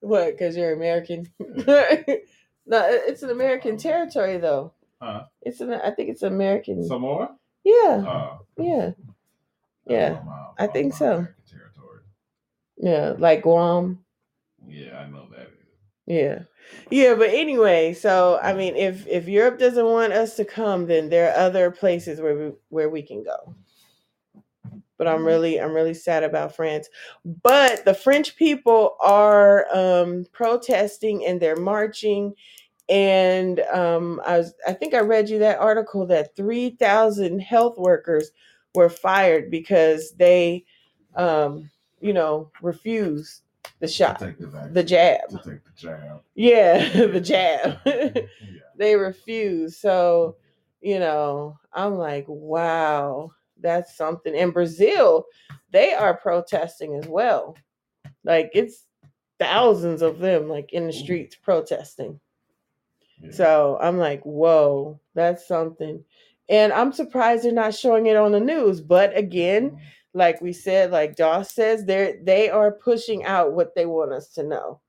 What? Because you're American? Yeah. no, it's an American territory, though. Huh? It's an. I think it's American. Samoa? yeah, Uh, yeah, Yeah, my- I think so. Territory. yeah. Like Guam. Yeah, I know that. Yeah, yeah. But anyway, so I mean, if if Europe doesn't want us to come, then there are other places where we where we can go. But I'm really I'm really sad about France. But the French people are um, protesting and they're marching. And um, I was I think I read you that article that three thousand health workers were fired because they, um, you know, refused the shot, the the jab. To take the jab. Yeah, the jab. yeah. they refuse. So, you know, I'm like, wow, that's something. In Brazil, they are protesting as well. Like it's thousands of them like in the streets protesting. Yeah. So I'm like, whoa, that's something. And I'm surprised they're not showing it on the news. But again, mm. Like we said, like Doss says, they're they are pushing out what they want us to know.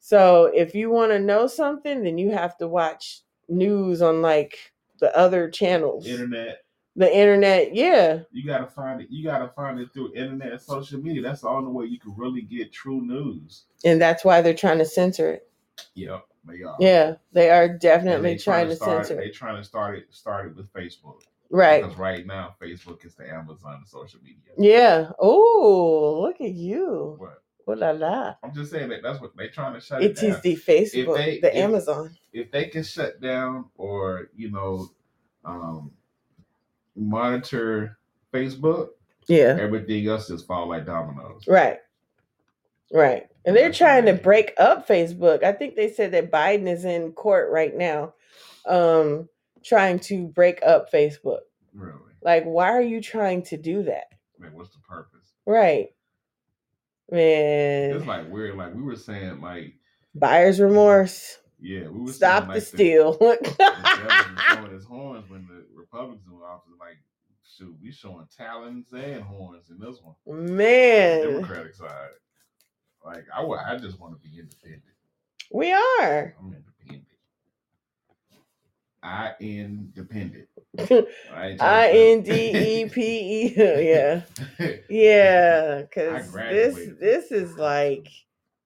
So if you want to know something, then you have to watch news on like the other channels. Internet. The internet, yeah. You gotta find it. You gotta find it through internet and social media. That's the only way you can really get true news. And that's why they're trying to censor it. Yep. They are. Yeah, they are definitely they trying to start, censor. They're trying to start it. Start it with Facebook Right. because right now Facebook is the Amazon of social media. Yeah. Oh, look at you. What? Oh la la. I'm just saying that that's what they're trying to shut it, It is the Facebook, they- the if- Amazon. if they can shut down or you know um monitor Facebook, Yeah. everything else just fall like dominoes. Right. Right. And they're trying to break up Facebook. I think they said that Biden is in court right now, um, trying to break up Facebook. Really. Like, why are you trying to do that? Like what's the purpose? Right. Man. It's Man. like weird. Like we were saying, like Buyer's remorse. yeah, we were Stop saying, the like, steal. The, the was showing his horns when the Republicans were office. Like shoot, we showing talons and horns in this one. Man. Democratic side. Like I, I just want to be independent. We are. I'm independent. I independent. I ain't trying I N D E P E. Yeah. Yeah. Cause this this is like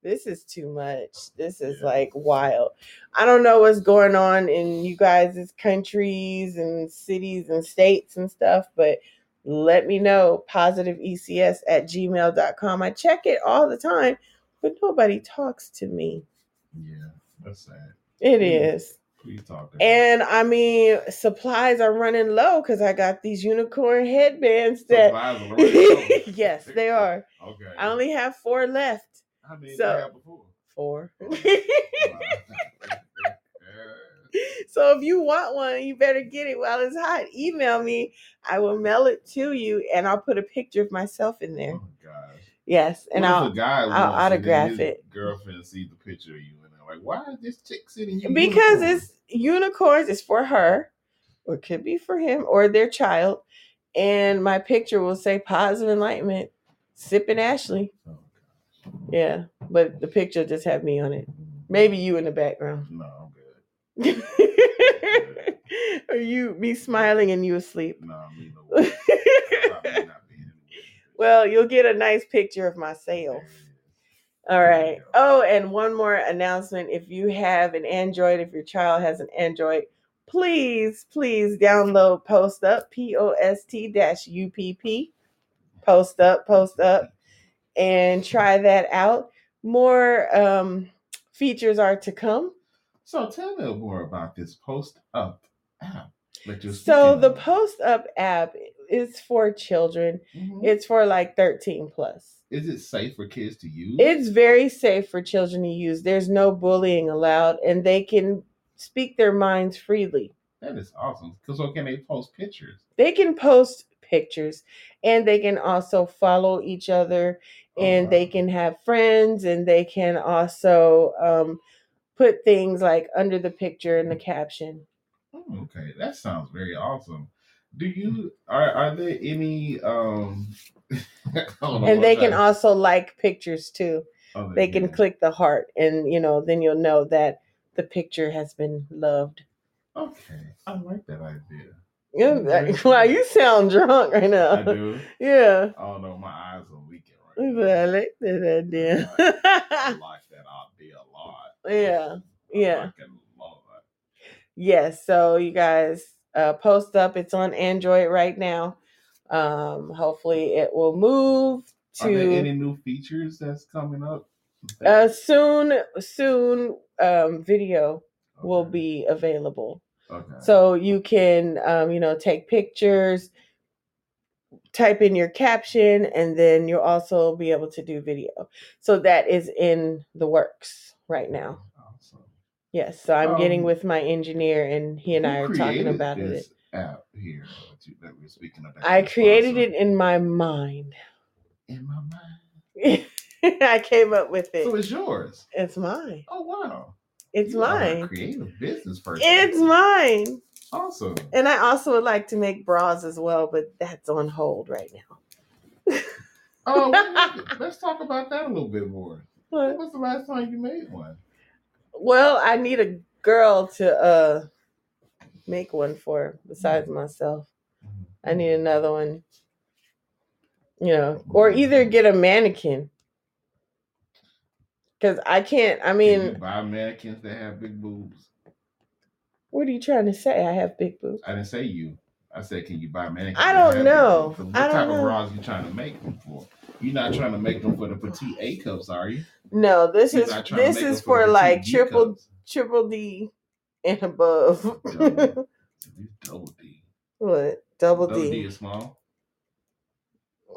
this is too much. This is like wild. I don't know what's going on in you guys' countries and cities and states and stuff, but let me know. Positive ECS at gmail.com. I check it all the time, but nobody talks to me. Yeah, that's sad. It Mm. is. Please talk to me. And I mean, supplies are running low because I got these unicorn headbands that. Supplies are running low. yes, they are. Okay. I only have four left. How many so- did you have before? Four. So if you want one, you better get it while it's hot. Email me. I will mail it to you, and I'll put a picture of myself in there. oh gosh. Yes, and I'll. I'll autograph it. Girlfriend see the picture of you like, "Why is this chick sitting you?" because unicorn?" it's unicorns it's for her or it could be for him or their child and my picture will say positive enlightenment sipping ashley Oh, gosh. yeah but the picture just have me on it maybe you in the background No, I'm good. or you me smiling and you asleep No, me no. way. About me not being well you'll get a nice picture of myself All right. Oh, and one more announcement. If you have an Android, if your child has an Android, please, please download Post Up, P O S T dash U P P. Post Up, Post Up, and try that out. More um, features are to come. So tell me more about this post up app So the of. Post Up app is for children. Mhm. It's for like 13 plus. Is it safe for kids to use? It's very safe for children to use. There's no bullying allowed, and they can speak their minds freely. that is awesome. Because so can they post pictures? They can post pictures, and they can also follow each other, Oh, and wow. they can have friends, and they can also um, put things like under the picture in the caption. Oh, okay, that sounds very awesome. Do you are are there any um? I don't know And they can that- also like pictures too. oh, They can click the heart, and you know, then you'll know that the picture has been loved. Okay, I like that idea. Yeah, wow, you sound drunk right now. I do. Yeah. Oh no, my eyes are weakened I right now. I like that idea. I like that idea a lot. Yeah, I yeah. like it yes. So you guys uh, post up. It's on Android right now. Um, hopefully it will move Are there any new features that's coming up? uh, soon. Soon, um, video will be available. okay. So you can, um, you know, take pictures, type in your caption, and then you'll also be able to do video. So that is in the works right now. Awesome. Yes. So I'm getting Um, with my engineer, and he and I are talking about it. App here that, we're speaking that I created it in my mind. in my mind. I came up with it. So it. it's yours. It's mine. Oh wow. It's You mine. creative business person. It's mine. awesome. And I also would like to make bras as well, but that's on hold right now. Oh, let- let's talk about that a little bit more. When was the last time you made one? Well, I need a girl to uh make one for besides mm-hmm. myself. I mm-hmm. need another one. You know, or either get a mannequin. Because I can't. I Can mean, you buy mannequins that have big boobs? what are you trying to say? I have big boobs. I didn't say you. I said, can you buy mannequins? I that don't have big know. boobs? 'Cause What I don't type know. of bras you trying to make them for? You're not trying to make them for the petite A cups, are you? No, this You're is not trying to this make is for the like petite D triple cups. triple D and above. Double. Double D. what? Double, Double D D. is small.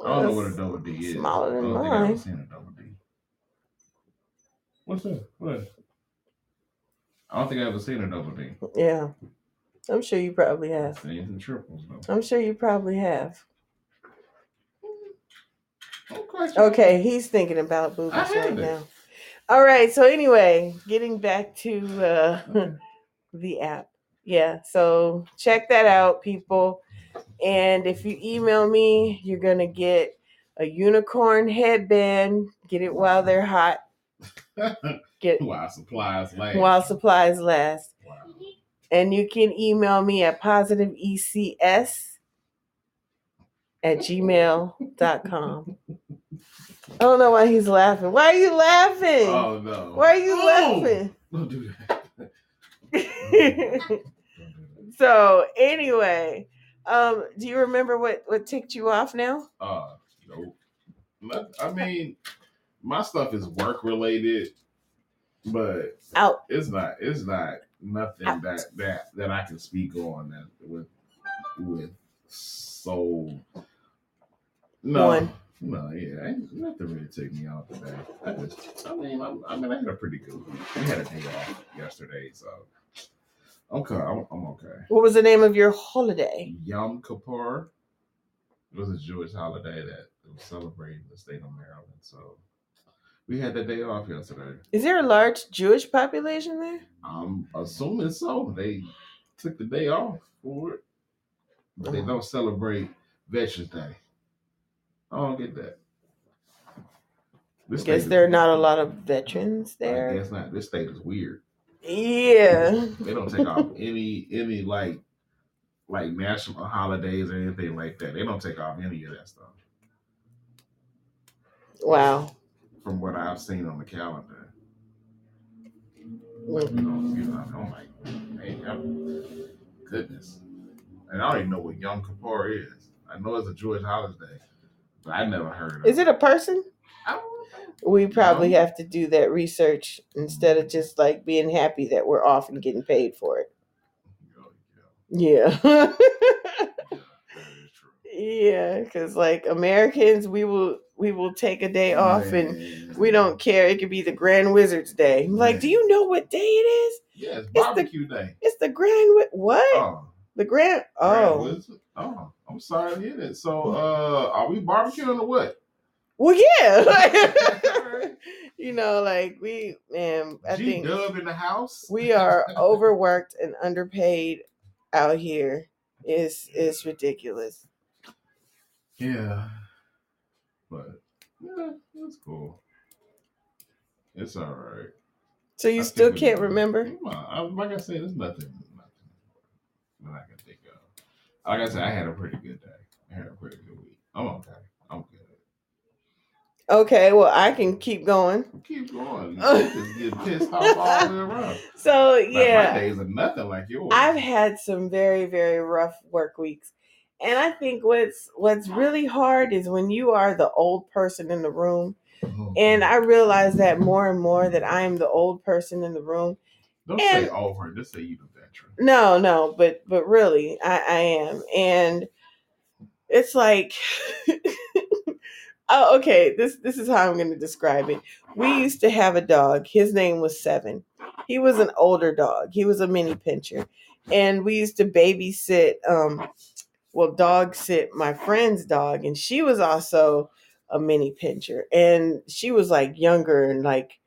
I don't know what a double D is. smaller than I don't think I've mine. ever seen a double D. What's that? What? I don't think I've ever seen a double D. Yeah. I'm sure you probably I've seen some triples though. I'm sure you probably have. No. Okay, he's thinking about boobies right haven't. now. All right, so anyway, getting back to uh Okay. The app. Yeah, so check that out, people. And if you email me, you're gonna get a unicorn headband. Get it while they're hot. Get Wow, supplies last. while supplies last. Wow. And you can email me at positiveecs at gmail.com. I don't know why he's laughing. Why are you laughing? Oh no. Why are you No! laughing? Don't do that. Don't do that. so anyway, um, do you remember what what ticked you off now? Uh, nope. I mean, my stuff is work related, but Out. it's not. It's not nothing Out. that that that I can speak on that with with so. No, One. no, yeah, ain't nothing really took me out today. I just, I mean, I, I mean, I had a pretty good week. We had a day off yesterday, so okay, I'm, I'm okay. What was the name of your holiday? Yom Kippur. It was a Jewish holiday that was celebrated in the state of Maryland. So we had the day off yesterday. Is there a large Jewish population there? I'm assuming so. They took the day off for it, but they Oh. don't celebrate Veterans Day. I don't get that. This Guess there are not a lot of veterans there. I guess not. This state is weird. Yeah. They don't take off any any like like national holidays or anything like that. They don't take off any of that stuff. Wow. from what I've seen on the calendar. Mm. You know, you know, I'm like, hey, I'm, goodness. And I don't even know what Yom Kippur is. I know it's a Jewish holiday, but I never heard of Is it a person? I don't know. We probably have to do that research instead of just like being happy that we're off and getting paid for it. Yeah, Yeah. yeah, yeah, that is true. yeah, cuz like Americans, we will we will take a day off and we don't care. It could be the Grand Wizard's Day. I'm like, do you know what day it is? Yeah, it's the- barbecue day. It's the Grand Wi- what? Oh, The Grand Oh. Grand Oh. Wizard? oh, I'm sorry to hear that. So, uh, are we barbecuing or what? Well, yeah. you know, like we man, I G think Dub in the house. we are overworked and underpaid out here. Is is ridiculous. Yeah. But yeah, it's cool. It's all right. So you I still think can't remember? Come on, uh, I- Like I said, there's nothing, nothing that I can think of. Like I said, I had a pretty good day. I had a pretty good week. I'm okay. Okay, well I can keep going. Keep going. You just get pissed off all the way around. So Like, yeah. my days are nothing like yours. I've had some very very rough work weeks. And I think what's what's really hard is when you are the old person in the room. Mhm. And I realize that more and more that I am the old person in the room. don't and- say over. Just say you the veteran. No, no, but but really, I, I am, and it's like, oh, okay. This this is how I'm going to describe it. We used to have a dog. His name was Seven. He was an older dog. He was a mini pinscher, and we used to babysit. Um, well, dog sit my friend's dog, and she was also a mini pinscher, and she was like younger and like,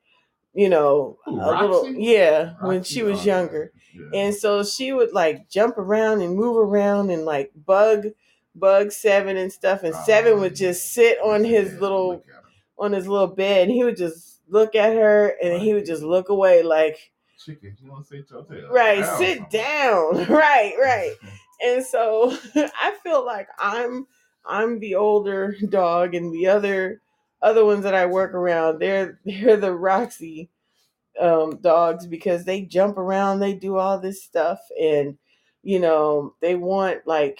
you know, Who, a little Roxy? yeah when she was younger. yeah. And so she would like jump around and move around and like bug bug seven and stuff. And seven would just sit on his little look at him. on his little bed and he would just look at her and he would just look away like Chicken, you want to sit your tail? right, sit down. Right, right. And so I feel like I'm I'm the older dog and the other other ones that I work around, they're they're the Roxy um, dogs because they jump around, they do all this stuff, and you know they want like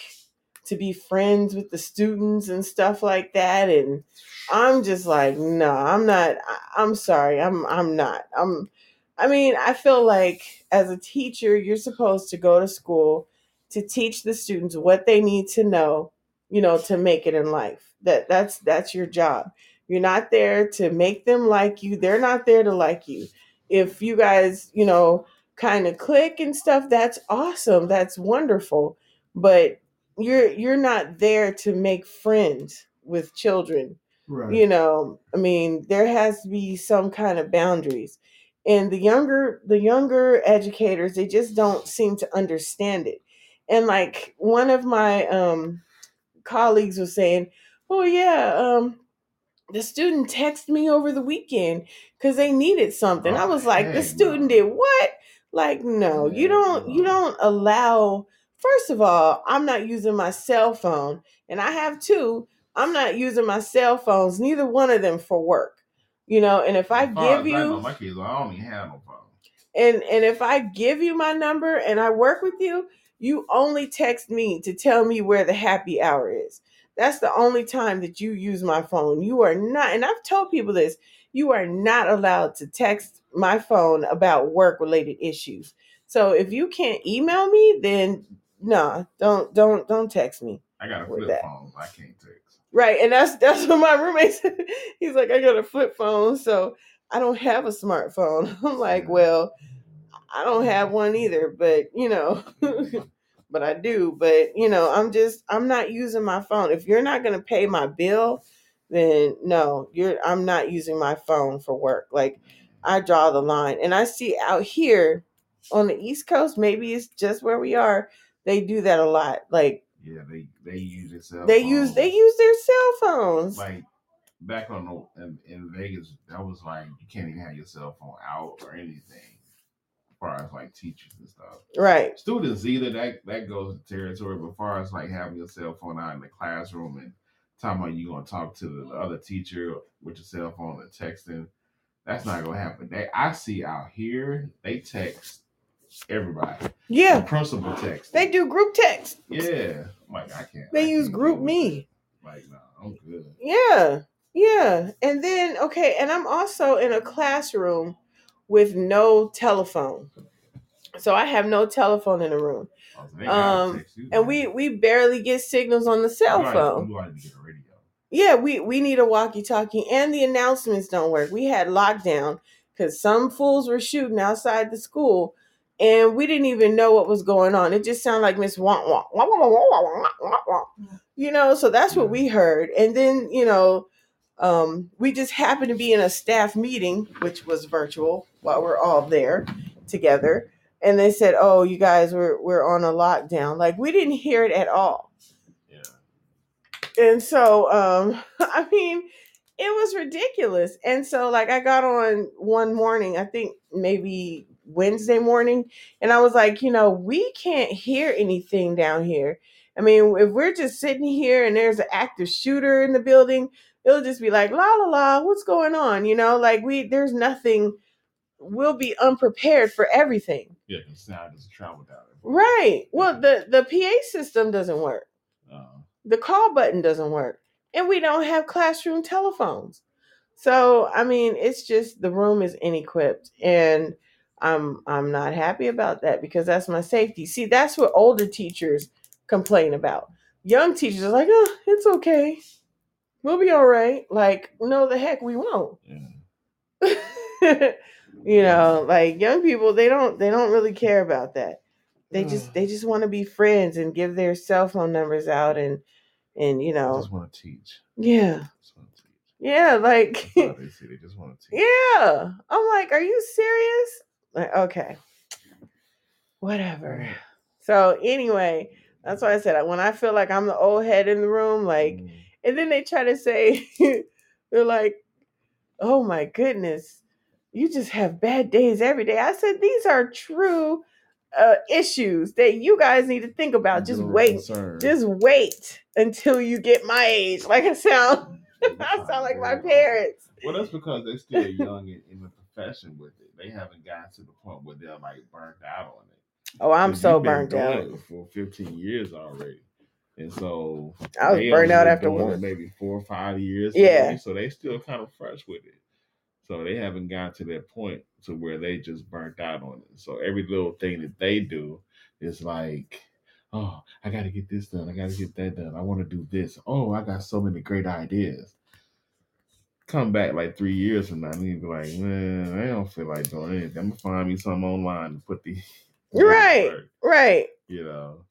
to be friends with the students and stuff like that. And I'm just like, no, I'm not. I'm sorry, I'm I'm not. I'm. I mean, I feel like as a teacher, you're supposed to go to school to teach the students what they need to know, you know, to make it in life. That that's that's your job. You're not there to make them like you. They're not there to like you if you guys, you know, kind of click and stuff, that's awesome. That's wonderful. But you're you're not there to make friends with children. Right. You know, I mean, there has to be some kind of boundaries. And the younger the younger educators, they just don't seem to understand it. And like one of my um colleagues was saying, "Oh yeah, um the student texted me over the weekend because they needed something. I was like, the student did what? Like, no, you don't you don't allow first of all, I'm not using my cell phone, and I have two. I'm not using my cell phones, neither one of them for work. You know, and if I As far give as I know, you my kids, I don't even have no phone. and and if I give you my number and I work with you, you only text me to tell me where the happy hour is. That's the only time that you use my phone. You are not, and I've told people this, you are not allowed to text my phone about work related issues. So if you can't email me, then no, don't don't don't text me. I got a flip that. phone. I can't text. Right, and that's that's what my roommate said. He's like, I got a flip phone, so I don't have a smartphone. I'm like, well, I don't have one either, but you know, but I do. But you know, I'm just I'm not using my phone. If you're not gonna pay my bill, then no, you're I'm not using my phone for work. Like I draw the line. And I see out here on the East Coast, maybe it's just where we are, they do that a lot. Like Yeah, they they use their cell they use they phones. use their cell phones. like back on the in, in Vegas, that was like you can't even have your cell phone out or anything. As far as like teachers and stuff. right. Students either that that goes to territory, but as far as like having your cell phone out in the classroom and talking about you gonna talk to the other teacher with your cell phone and texting, that's not gonna happen. They I see out here they text everybody. The Yeah. principal text. They do group text. Yeah. I'm like I can't. They I use can't group me. Like no, I'm good. Yeah. Yeah. And then okay, and I'm also in a classroom with no telephone. So I have no telephone in the room. Oh, so they gotta Um, you, And we we barely get signals on the cell You phone. You gotta get a radio. Yeah, we we need a walkie-talkie and the announcements don't work. We had lockdown cuz some fools were shooting outside the school and we didn't even know what was going on. It just sounded like Miss Womp Womp, womp, womp, womp, womp, womp, you know. So that's what we heard, and then you know, um, we just happened to be in a staff meeting, which was virtual, while we're all there together, and they said, "Oh, you guys, we're we're on a lockdown." Like we didn't hear it at all. Yeah. And so, um, I mean, it was ridiculous. And so, like, I got on one morning, I think maybe Wednesday morning, and I was like, you know, we can't hear anything down here. I mean, if we're just sitting here and there's an active shooter in the building, it'll just be like, la la la, what's going on? You know, like we there's nothing. We'll be unprepared for everything. Yeah, because sound doesn't travel down. Right. Well, the the PA system doesn't work. Uh, the call button doesn't work and we don't have classroom telephones so i mean it's just the room is inequipped and i'm i'm not happy about that because that's my safety. See that's what older teachers complain about. Young teachers are like oh it's okay. We'll be all right. Like no the heck we won't. Yeah. you know like young people they don't they don't really care about that. They just mm. they just want to be friends and give their cell phone numbers out and and you I know. just want to teach. yeah. Just teach. yeah like they. They just want to teach. yeah. I'm like are you serious like okay whatever so anyway that's why i said when i feel like i'm the old head in the room like Mm. and then they try to say they're like oh my goodness you just have bad days every day i said these are true uh, issues that you guys need to think about just General wait concern. just wait until you get my age like i sound I sound like my parents. Well, that's because they're still young in, in the profession with it. They haven't gotten to the point where they're like burnt out on it. Oh, I'm so burnt out. for 15 years already. And so I was burnt out after one. maybe four or five years. Yeah. maybe, So they still kind of fresh with it. So they haven't gotten to that point to where they just burnt out on it. So every little thing that they do is like, oh, I got to get this done. I got to get that done. I want to do this. Oh, I got so many great ideas. Come back like three years from now, and you be like, man, I don't feel like doing anything. I'm gonna find me something online to put the Right. Right. you know.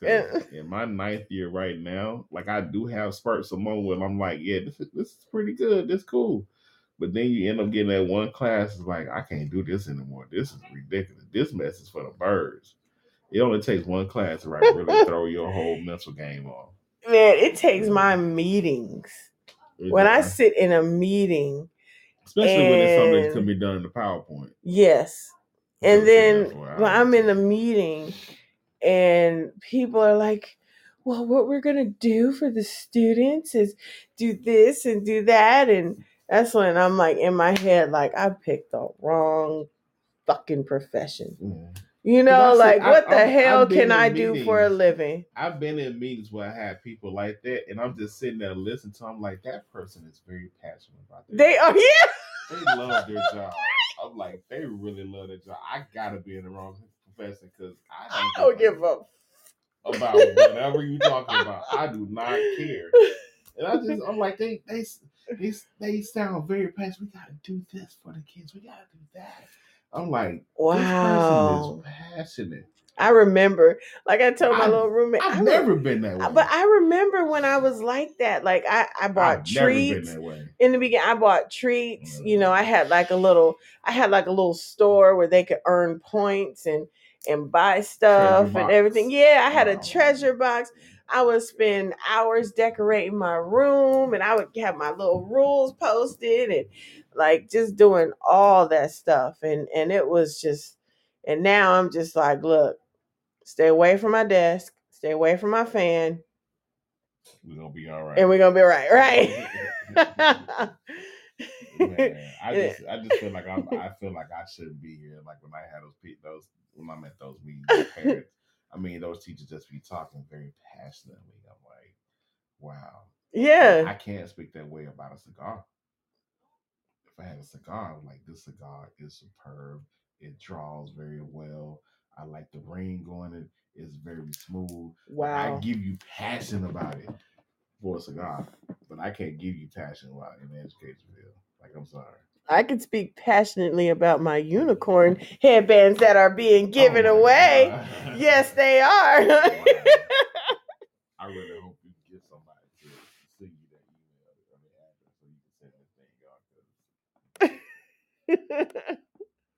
Yeah. in my ninth year right now, like I do have spurts of moments where I'm like, yeah, this is this is pretty good, this cool. But then you end up getting that one class, it's like, I can't do this anymore. This is ridiculous. This mess is for the birds. It only takes one class to like really throw your whole mental game off. Man, it takes my meetings. When I sit in a meeting, especially when it's something that can be done in the PowerPoint. yes. And then when. I'm in a meeting and people are like, well, what we're to do for the students is do this and do that. And that's when I'm like in my head, like, I picked the wrong fucking profession. Yeah. You know, I like, I- what the I've- hell can I do for a living? I've been in meetings where I had people like that, and I'm just sitting there listening to them like that person is very passionate about their They are, yeah. they love their job. I'm like, they really love their job. I gotta be in the wrong profession because I I don't, don't give up. about whatever you talking about. I do not care. And I just, I'm like, they, they, they, they sound very passionate. We gotta do this for the kids. We gotta do that. I'm like, Wow. this person is passionate. I remember, like I told my I've- little roommate, I I've re- never been that way. but I remember when I was like that. Like I, I bought I've never been treats. that way. in the beginning i bought treats you know mm-hmm. i had like a little i had like a little store where they could earn points and and buy stuff and box. everything yeah i had a Oh. treasure box i would spend hours decorating my room and i would have my little rules posted and like just doing all that stuff and and it was just and now i'm just like look stay away from my desk stay away from my fan We're gonna be all right. and we're gonna be right right Man, I just I just feel like I'm I feel like I should be here. Like when I had those pe- those when I met those meetings with parents. I mean those teachers just be talking very passionately. I'm like, wow. yeah I can't speak that way about a cigar. If I had a cigar, I'm like this cigar is superb. It draws very well. I like the ring going it. It's very smooth. Like, I give you passion about it for a cigar, but I can't give you passion about it in the education field. Like I'm sorry. I can speak passionately about my mm. unicorn headbands that are being oh given Oh away. God. Yes, they are. Wow. I really hope you get somebody to send you that email or the address so you can send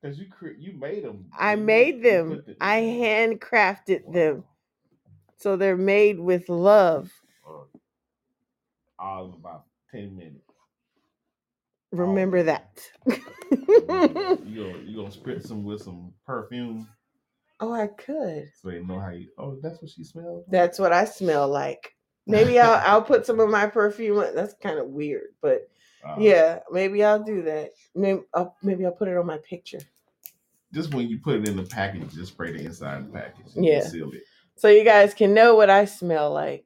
Because you cre- you made them. I made them. I handcrafted them. So they're made with love. Uh, all in about ten minutes. Remember that. You gonna you gonna spritz them with some perfume oh, I could. so they know how you. Oh, that's what she smells. That's what I smell like. Maybe I'll I'll put some of my perfume. on- That's kind of weird, but Uh, yeah, maybe I'll do that. Maybe I'll maybe I'll put it on my picture. Just when you put it in the package, just spray the inside of the package. and Yeah. Seal it. So you guys can know what I smell like.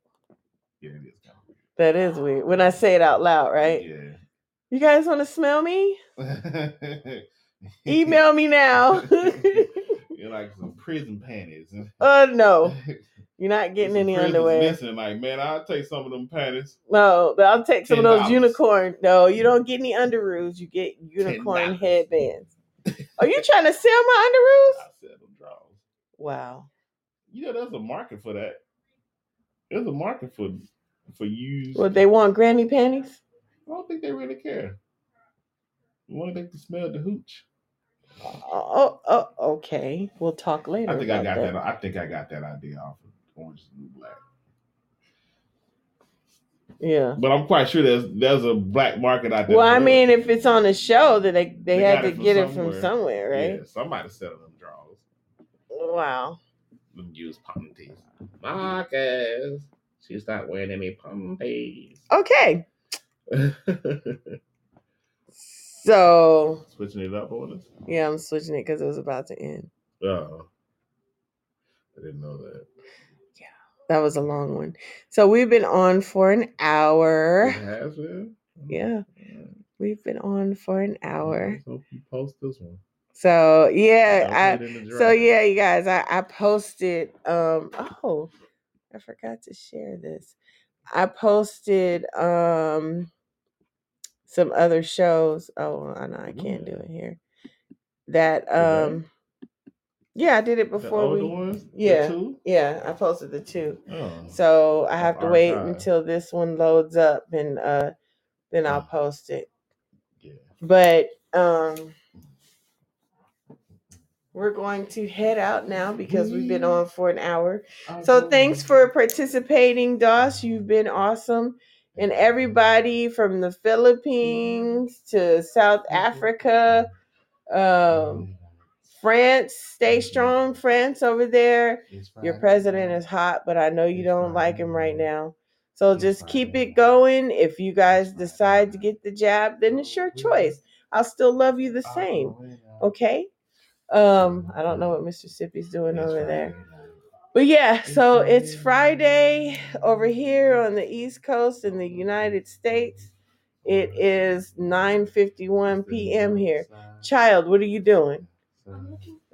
Yeah, it is kind of That is weird. When I say it out loud, right? weird. You guys want to smell me? Email me now. You're like some prison panties. oh no, you're not getting any underwear. Listening, like, man, I'll take some of them panties. No, I'll take some of those unicorn. No, you don't get any underoos. You get unicorn $10. headbands. Are you trying to sell my I underoos? said them draws. Wow. You know, there's a market for that. There's a market for for used. Well, they want granny panties. I don't think they really care. Want they can smell the hooch? Oh, oh, okay. We'll talk later. I think I about got that. I think I got that idea off of Orange is the New Black. Yeah. But I'm quite sure there's there's a black market out there. Well, for I mean, if it's on a show, that they they, They had got to it from get it from somewhere. somewhere, right? Yeah, somebody selling them draws. Wow. Them used panties. Marcus, she's not wearing any panties. Okay. So Switching it up on us. yeah, I'm switching it because it was about to end. Oh, I didn't know that. Yeah, that was a long one. So we've been on for an hour. Has been. Yeah, we've been on for an hour. Let's hope you post this one. So yeah, I Don't put it in the so yeah, you guys, I, I posted um oh I forgot to share this. I posted um some other shows. Oh I know I can't do it here. That um yeah, I did it The before older we ones. The yeah. two? yeah, I posted the two. Oh. So I have to wait archive. until this one loads up and uh then I'll Oh. post it. yeah. But um we're going to head out now because we've been on for an hour. So thanks for participating, Doss. You've been awesome. And everybody from the Philippines to South Africa, um, France, stay strong, France over there. Your president is hot, but I know you don't like him right now. So just keep it going. If you guys decide to get the jab, then it's your choice. I'll still love you the same. Okay? Um, I don't know what Mississippi's doing over there. But yeah, so it's Friday over here on the East Coast in the United States. It is 9:51 p.m. here. Child, what are you doing?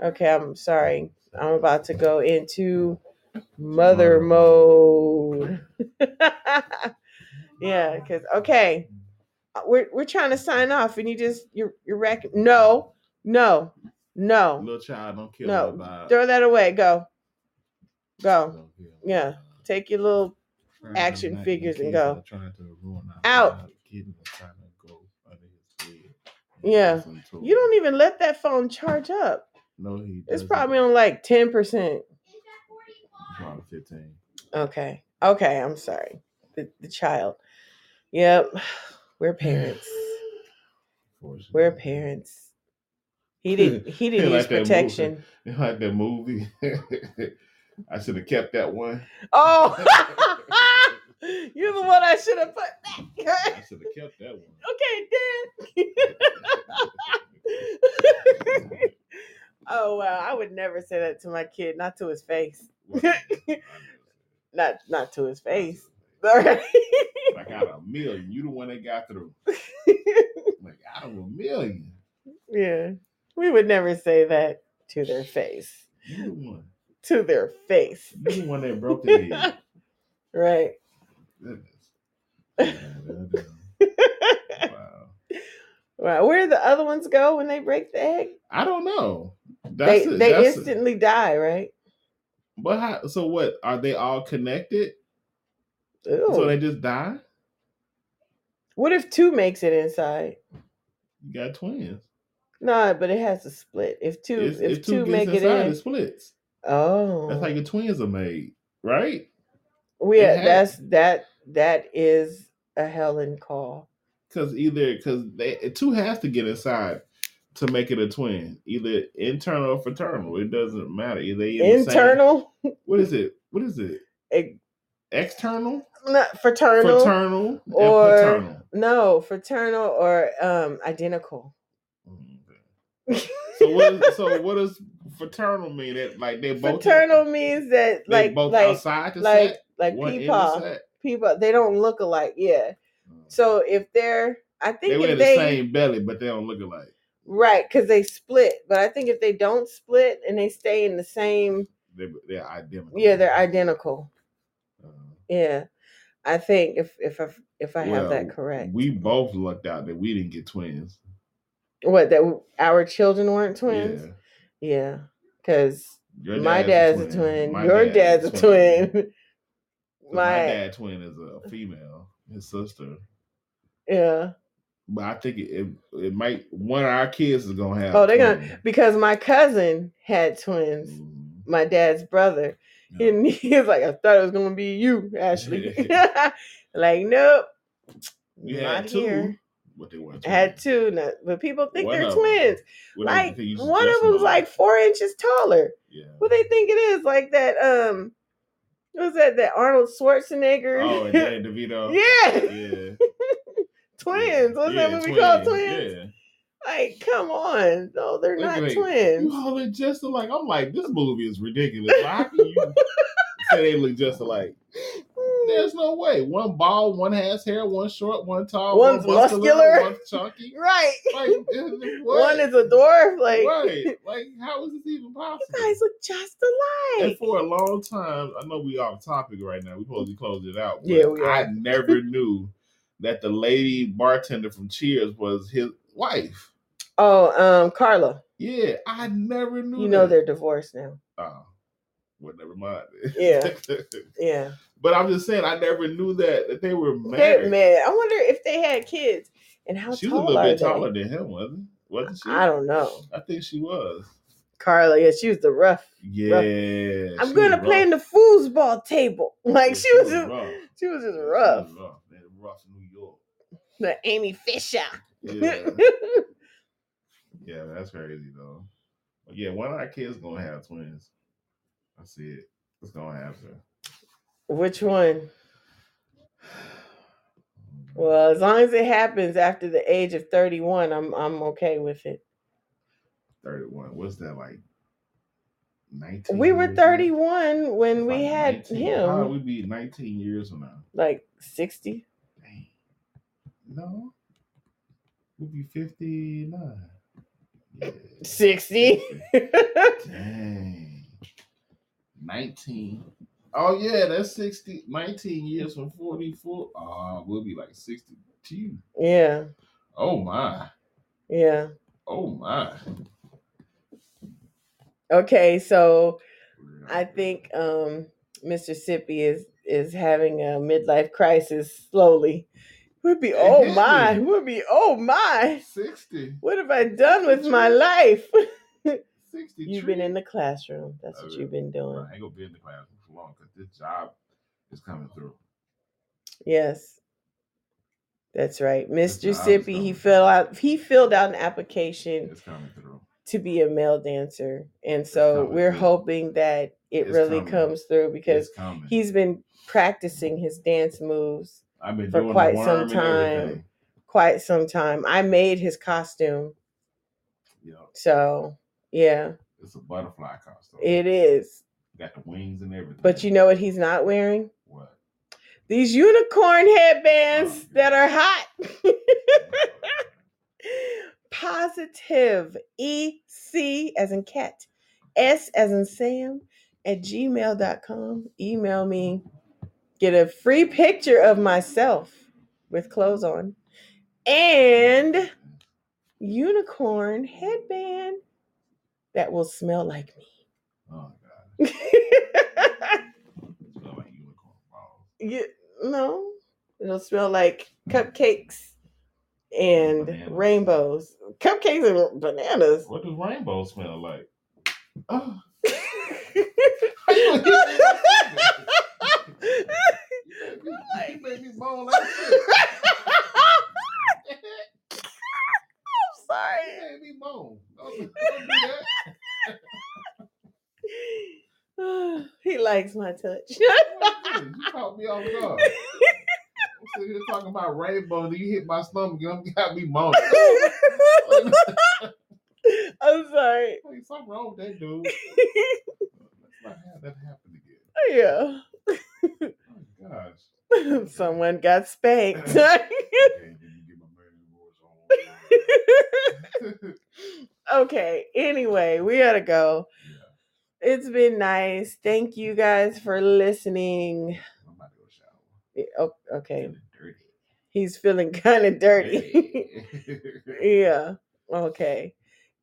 Okay, I'm sorry. I'm about to go into mother mode. yeah, cuz okay. We're we're trying to sign off and you just you're you're wrecking. No. No. No. Little child, don't kill No. my vibe. Throw that away. Go. Go. Yeah. Uh, Take your little Friends action not- figures and go. Trying to ruin our Out. vibe. Kids are trying to go under his bed. Yeah. Listen to You don't even let that phone charge up. No, he. It's doesn't. probably on like 10%. Probably fifteen. Okay. Okay, I'm sorry. The the child. Yep. We're parents. We're parents. He didn't he didn't Like use that movie. protection. Like that movie? I should have kept that one. Oh You're the one I should have put I should have kept that one. okay, Dad. oh wow, I would never say that to my kid, not to his face. Not not to his face. Out of a million, you the one that got through. Like out of a million, yeah. We would never say that to their face. you the one. To their face. You the one that broke the egg. Right. Goodness. wow. Right. Where do the other ones go when they break the egg? I don't know. They That's it. they it. instantly die, right? But how, so what? Are they all connected? Ew. So they just die? what if two makes it inside? You got twins. No, but it has to split. If two It's- if, two, gets make it inside, in. it splits. Oh. That's how your twins are made, right? well, yeah, that's that that is a Helen call. Because either because they two has to get inside to make it a twin, either internal or fraternal. It doesn't matter. Either they same- Internal, what is it? What is it? External, not fraternal, fraternal, or paternal. no fraternal or um identical. Mm, So what? Is, so what does fraternal mean? That like they both Fraternal means that like both like outside the like set, like one in the people people they don't look alike. Yeah. So if they're I think they wear the they same belly, but they don't look alike. right because they split, but I think if they don't split and they stay in the same They they're identical. yeah they're identical. Uh, Yeah, I think if if I if I have that correct, We both lucked out that we didn't get twins. what that our children weren't twins. Yeah. Yeah, because Your my dad's a twin, My your dad dad's a twin. 'Cause My, My dad twin is a female, his sister. yeah, But I think it, it, it might one of our kids is gonna have. Oh, they're gonna- because my cousin had twins. Mhm. My dad's brother, Yeah. and he was like, "I thought it was gonna be you, Ashley." like, nope, You not had two, here. But they weren't. I had twins. two, but people think One they're twins. They- Like one of them's like four inches taller. Yeah. What they think it is? Like that? Um, what was that? That Arnold Schwarzenegger? Oh, and Danny DeVito. yeah. Yeah. Twins. What's that Yeah, movie called? Twins. Yeah. Like, come on. No, they're They not like, twins. You all look just alike. I'm like, this movie is ridiculous. Like, how can you say they look just alike? There's no way. One bald, one has hair, one short, one tall, One's one muscular, muscular. one chunky. Right. Like. One is a dwarf. Like, right. Like, how is this even possible? you guys look just alike. And for a long time, I know we off topic right now. We supposed to close it out. Yeah, we are. I never knew that the lady bartender from Cheers was his wife. Oh, um, Carla. Yeah, I never knew. You know that. they're divorced now. Oh, well, never mind. Yeah. Yeah. But I'm just saying, I never knew that that they were They're married. mad. I wonder if they had kids and how she was a little bit they? taller than him, wasn't? Wasn't she? I don't know. I think she was. Carla, yeah, she was the rough. Yeah. I'm gonna play in rough. the foosball table. Like she was just rough. she was just Yeah, she rough. was rough. Man, rough New York. The Amy Fisher. Yeah. Yeah, that's crazy though. But yeah, one of our kids gonna have twins. I see it. It's gonna happen. Which one? Well, as long as it happens after the age of 31, I'm I'm okay with it. Thirty-one. What's that like? Nineteen. We were years now? 31 when we Like had 19. How him. we be nineteen years from now? Like 60. Dang. No. We'll be fifty-nine. Yeah. 60. Dang. 19. Oh, yeah, that's 60. 19 years from 44. Oh, we'll be like 62. yeah. Oh, my. Yeah. Oh, my. Okay, so I think um Mr. Sippy is is having a midlife crisis slowly. We'd be oh my, would be oh my. 60. What have I done with my life? 60. You've been in the classroom. That's what you've been doing. I ain't to be in the classroom long because this job is coming through. Yes. That's right. Mr. Sippy, he filled out he filled out an application It's coming through. to be a male dancer. And so we're through. hoping that it It's really coming. comes through because he's been practicing his dance moves I've been for quite some time. quite some time. I made his costume. Yeah, So, yeah, it's a butterfly costume. it is. Got the wings and everything. But you know what he's not wearing? what? These unicorn headbands Oh, that are hot. Positive. E C as in cat. S as in Sam at gmail.com. Email me. Get a free picture of myself with clothes on. And unicorn headband that will smell like me. You, it smell like unicorn balls. no, it'll smell like cupcakes and Bananas. rainbows. Cupcakes and bananas. What does rainbow smell like? Oh, you made me moan like shit. Sorry. You made me moan. Don't, don't do that. he likes my touch. What is this? You caught me off guard. I'm sitting here talking about rainbow, then you hit my stomach and you got me moaning. I'm sorry. Hey, something wrong with that dude. Let's not have that happen again. Yeah. Oh gosh. Someone got spanked. Okay, then you get my man voice on. okay, anyway, we gotta go. It's been nice. Thank you guys for listening. I'm about to go shower. Eh, oh, okay, Feeling dirty. he's feeling kind of dirty. Hey. yeah, okay.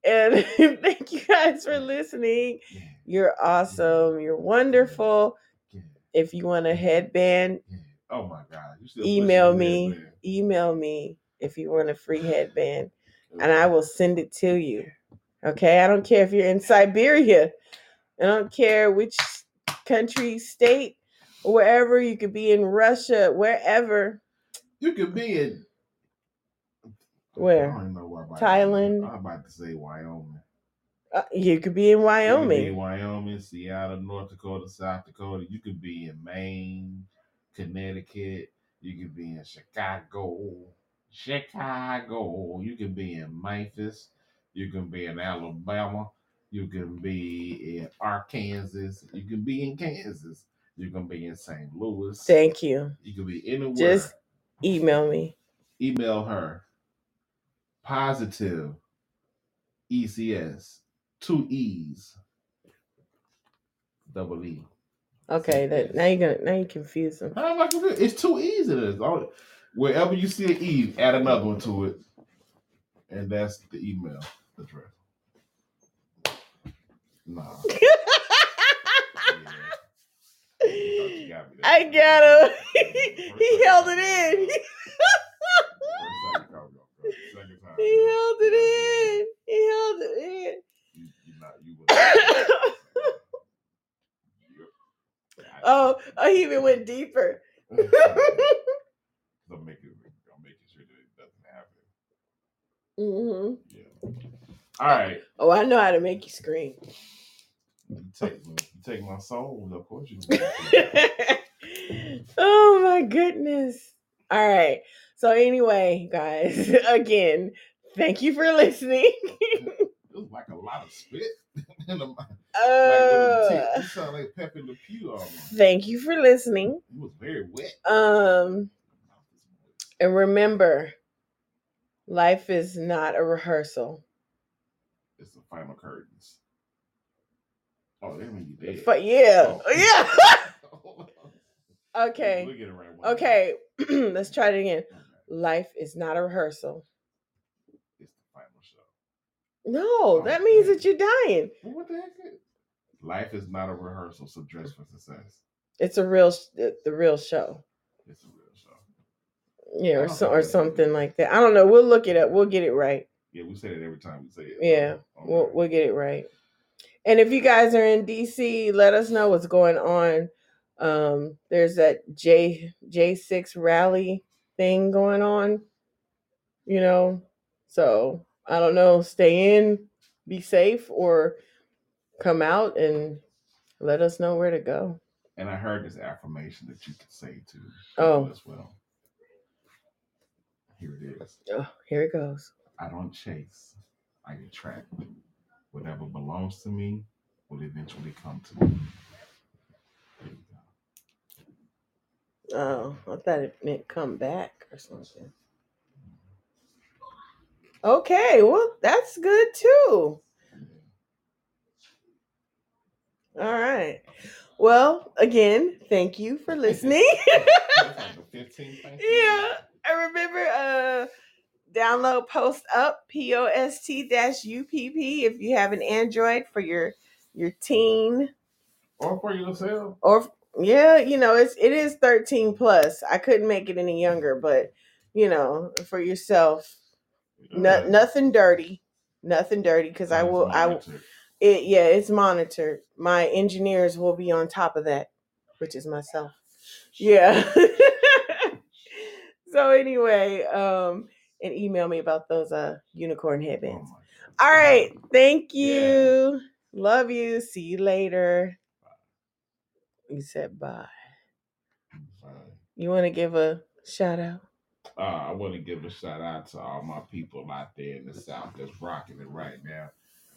And thank you guys for listening. Yeah, You're awesome. You're wonderful. yeah, If you want a headband, yeah. Oh my god. You still email me. that. Email me if you want a free headband, and I will send it to you. Okay, I don't care if you're in Siberia. I don't care which country, state, wherever. You could be in Russia, wherever. You could be in Where? I don't know what about Thailand? I'm about to say Wyoming. Uh, you could be in You could be in Wyoming. Wyoming, Seattle, North Dakota, South Dakota. You could be in Maine, Connecticut. You could be in Chicago. Chicago. You could be in Memphis. You can be in Alabama. You can be in Arkansas. You can be in Kansas. You can be in St. Louis. Thank you. You can be anywhere. Just email me. email her positive ECS two E's double E. Okay, that now you're gonna now you confuse them. How am I confused? It's two E's It's. All- Wherever you see an E, add another one to it. And that's the email address. Nah. Yeah. Got. I got him. he held it in. First time you called me off guard. Second time, He held it in. He held it in. You, you not, you was- Oh, oh, he even went deeper. I'm making, I'm making sure that it doesn't happen. Mm-hmm. Yeah. All right. Oh, I know how to make you scream. You take you take my soul, of course you oh my goodness. All right. So anyway, guys, again, thank you for listening. it was like a lot of spit. in the, Uh, the. You sound like Pepé Le Pew almost. thank you for listening. It was very wet. Um, and remember, life is not a rehearsal. It's the final curtains. Oh, that mean you dead. But yeah, Oh. oh yeah. okay. We'll get it right. one. Okay. Let's try it again. Okay. Life is not a rehearsal. It's the final show. No, that means that you're dying. Well, what the heck? Is? Life is not a rehearsal, so dress for success. It's a real, the, real show. It's a real show. Yeah, or so, or that something like that. I don't know. We'll look it up. We'll get it right. Yeah, we say it every time we say it. Yeah, so, We'll we'll get it right. And if you guys are in DC, let us know what's going on. Um, there's that J J six rally thing going on. You know, so I don't know. Stay in, be safe, or come out and let us know where to go. And I heard this affirmation that you could say to Oh. as well. Here it is. Oh, here it goes. I don't chase. I attract. Whatever belongs to me will eventually come to me. There you go. Oh, I thought it meant come back or something. Okay, well, that's good too. All right. Well, again, thank you for listening. That's like the 15th thank you. yeah, I remember uh download post up P O S T dash U P P if you have an Android for your your teen Or for yourself. or yeah, you know, it's it is 13 plus. I couldn't make it any younger, but you know, for yourself, no, nothing dirty. Nothing dirty because I will I it yeah, it's monitored. My engineers will be on top of that, which is myself. Yeah. so anyway, um and email me about those uh unicorn Oh headbands. God. All right. Thank Yeah. you. Love you. See you later. You said bye. Fine. You want to give a shout out? Uh, I want to give a shout out to all my people out there in the South that's rocking it right now.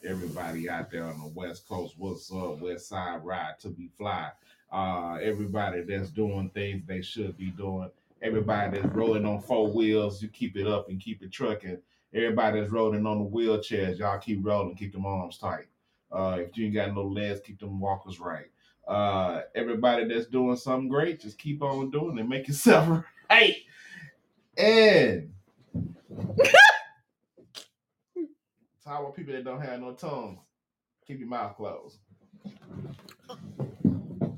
Everybody out there on the West Coast, what's up? West Side Ride to be fly. Uh, everybody that's doing things they should be doing. Everybody that's rolling on four wheels, you keep it up and keep it trucking. Everybody that's rolling on the wheelchairs, y'all keep rolling, keep them arms tight. Uh, if you ain't got no legs, keep them walkers right. Uh, everybody that's doing something great, just keep on doing it. Make yourself right. And to our people that don't have no tongues, keep your mouth closed.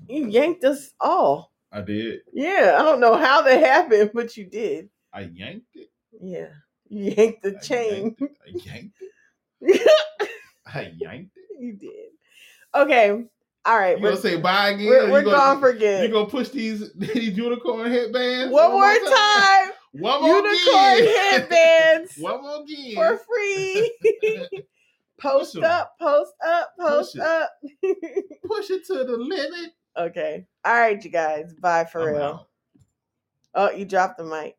You yanked us all. I did. Yeah, I don't know how that happened, but you did. I yanked it. Yeah, you yanked the I chain. yanked. I yanked it. I yanked it. You did. Okay. All right. You gonna say bye again? we're, we're gonna, gone for good. You gonna push these these unicorn headbands One more time. One more Unicorn again. headbands One more again. for free. post Push 'em. up, post up, post Push it. up. Push it to the limit. Okay. All right, you guys. Bye for I'm real. out. Oh, you dropped the mic.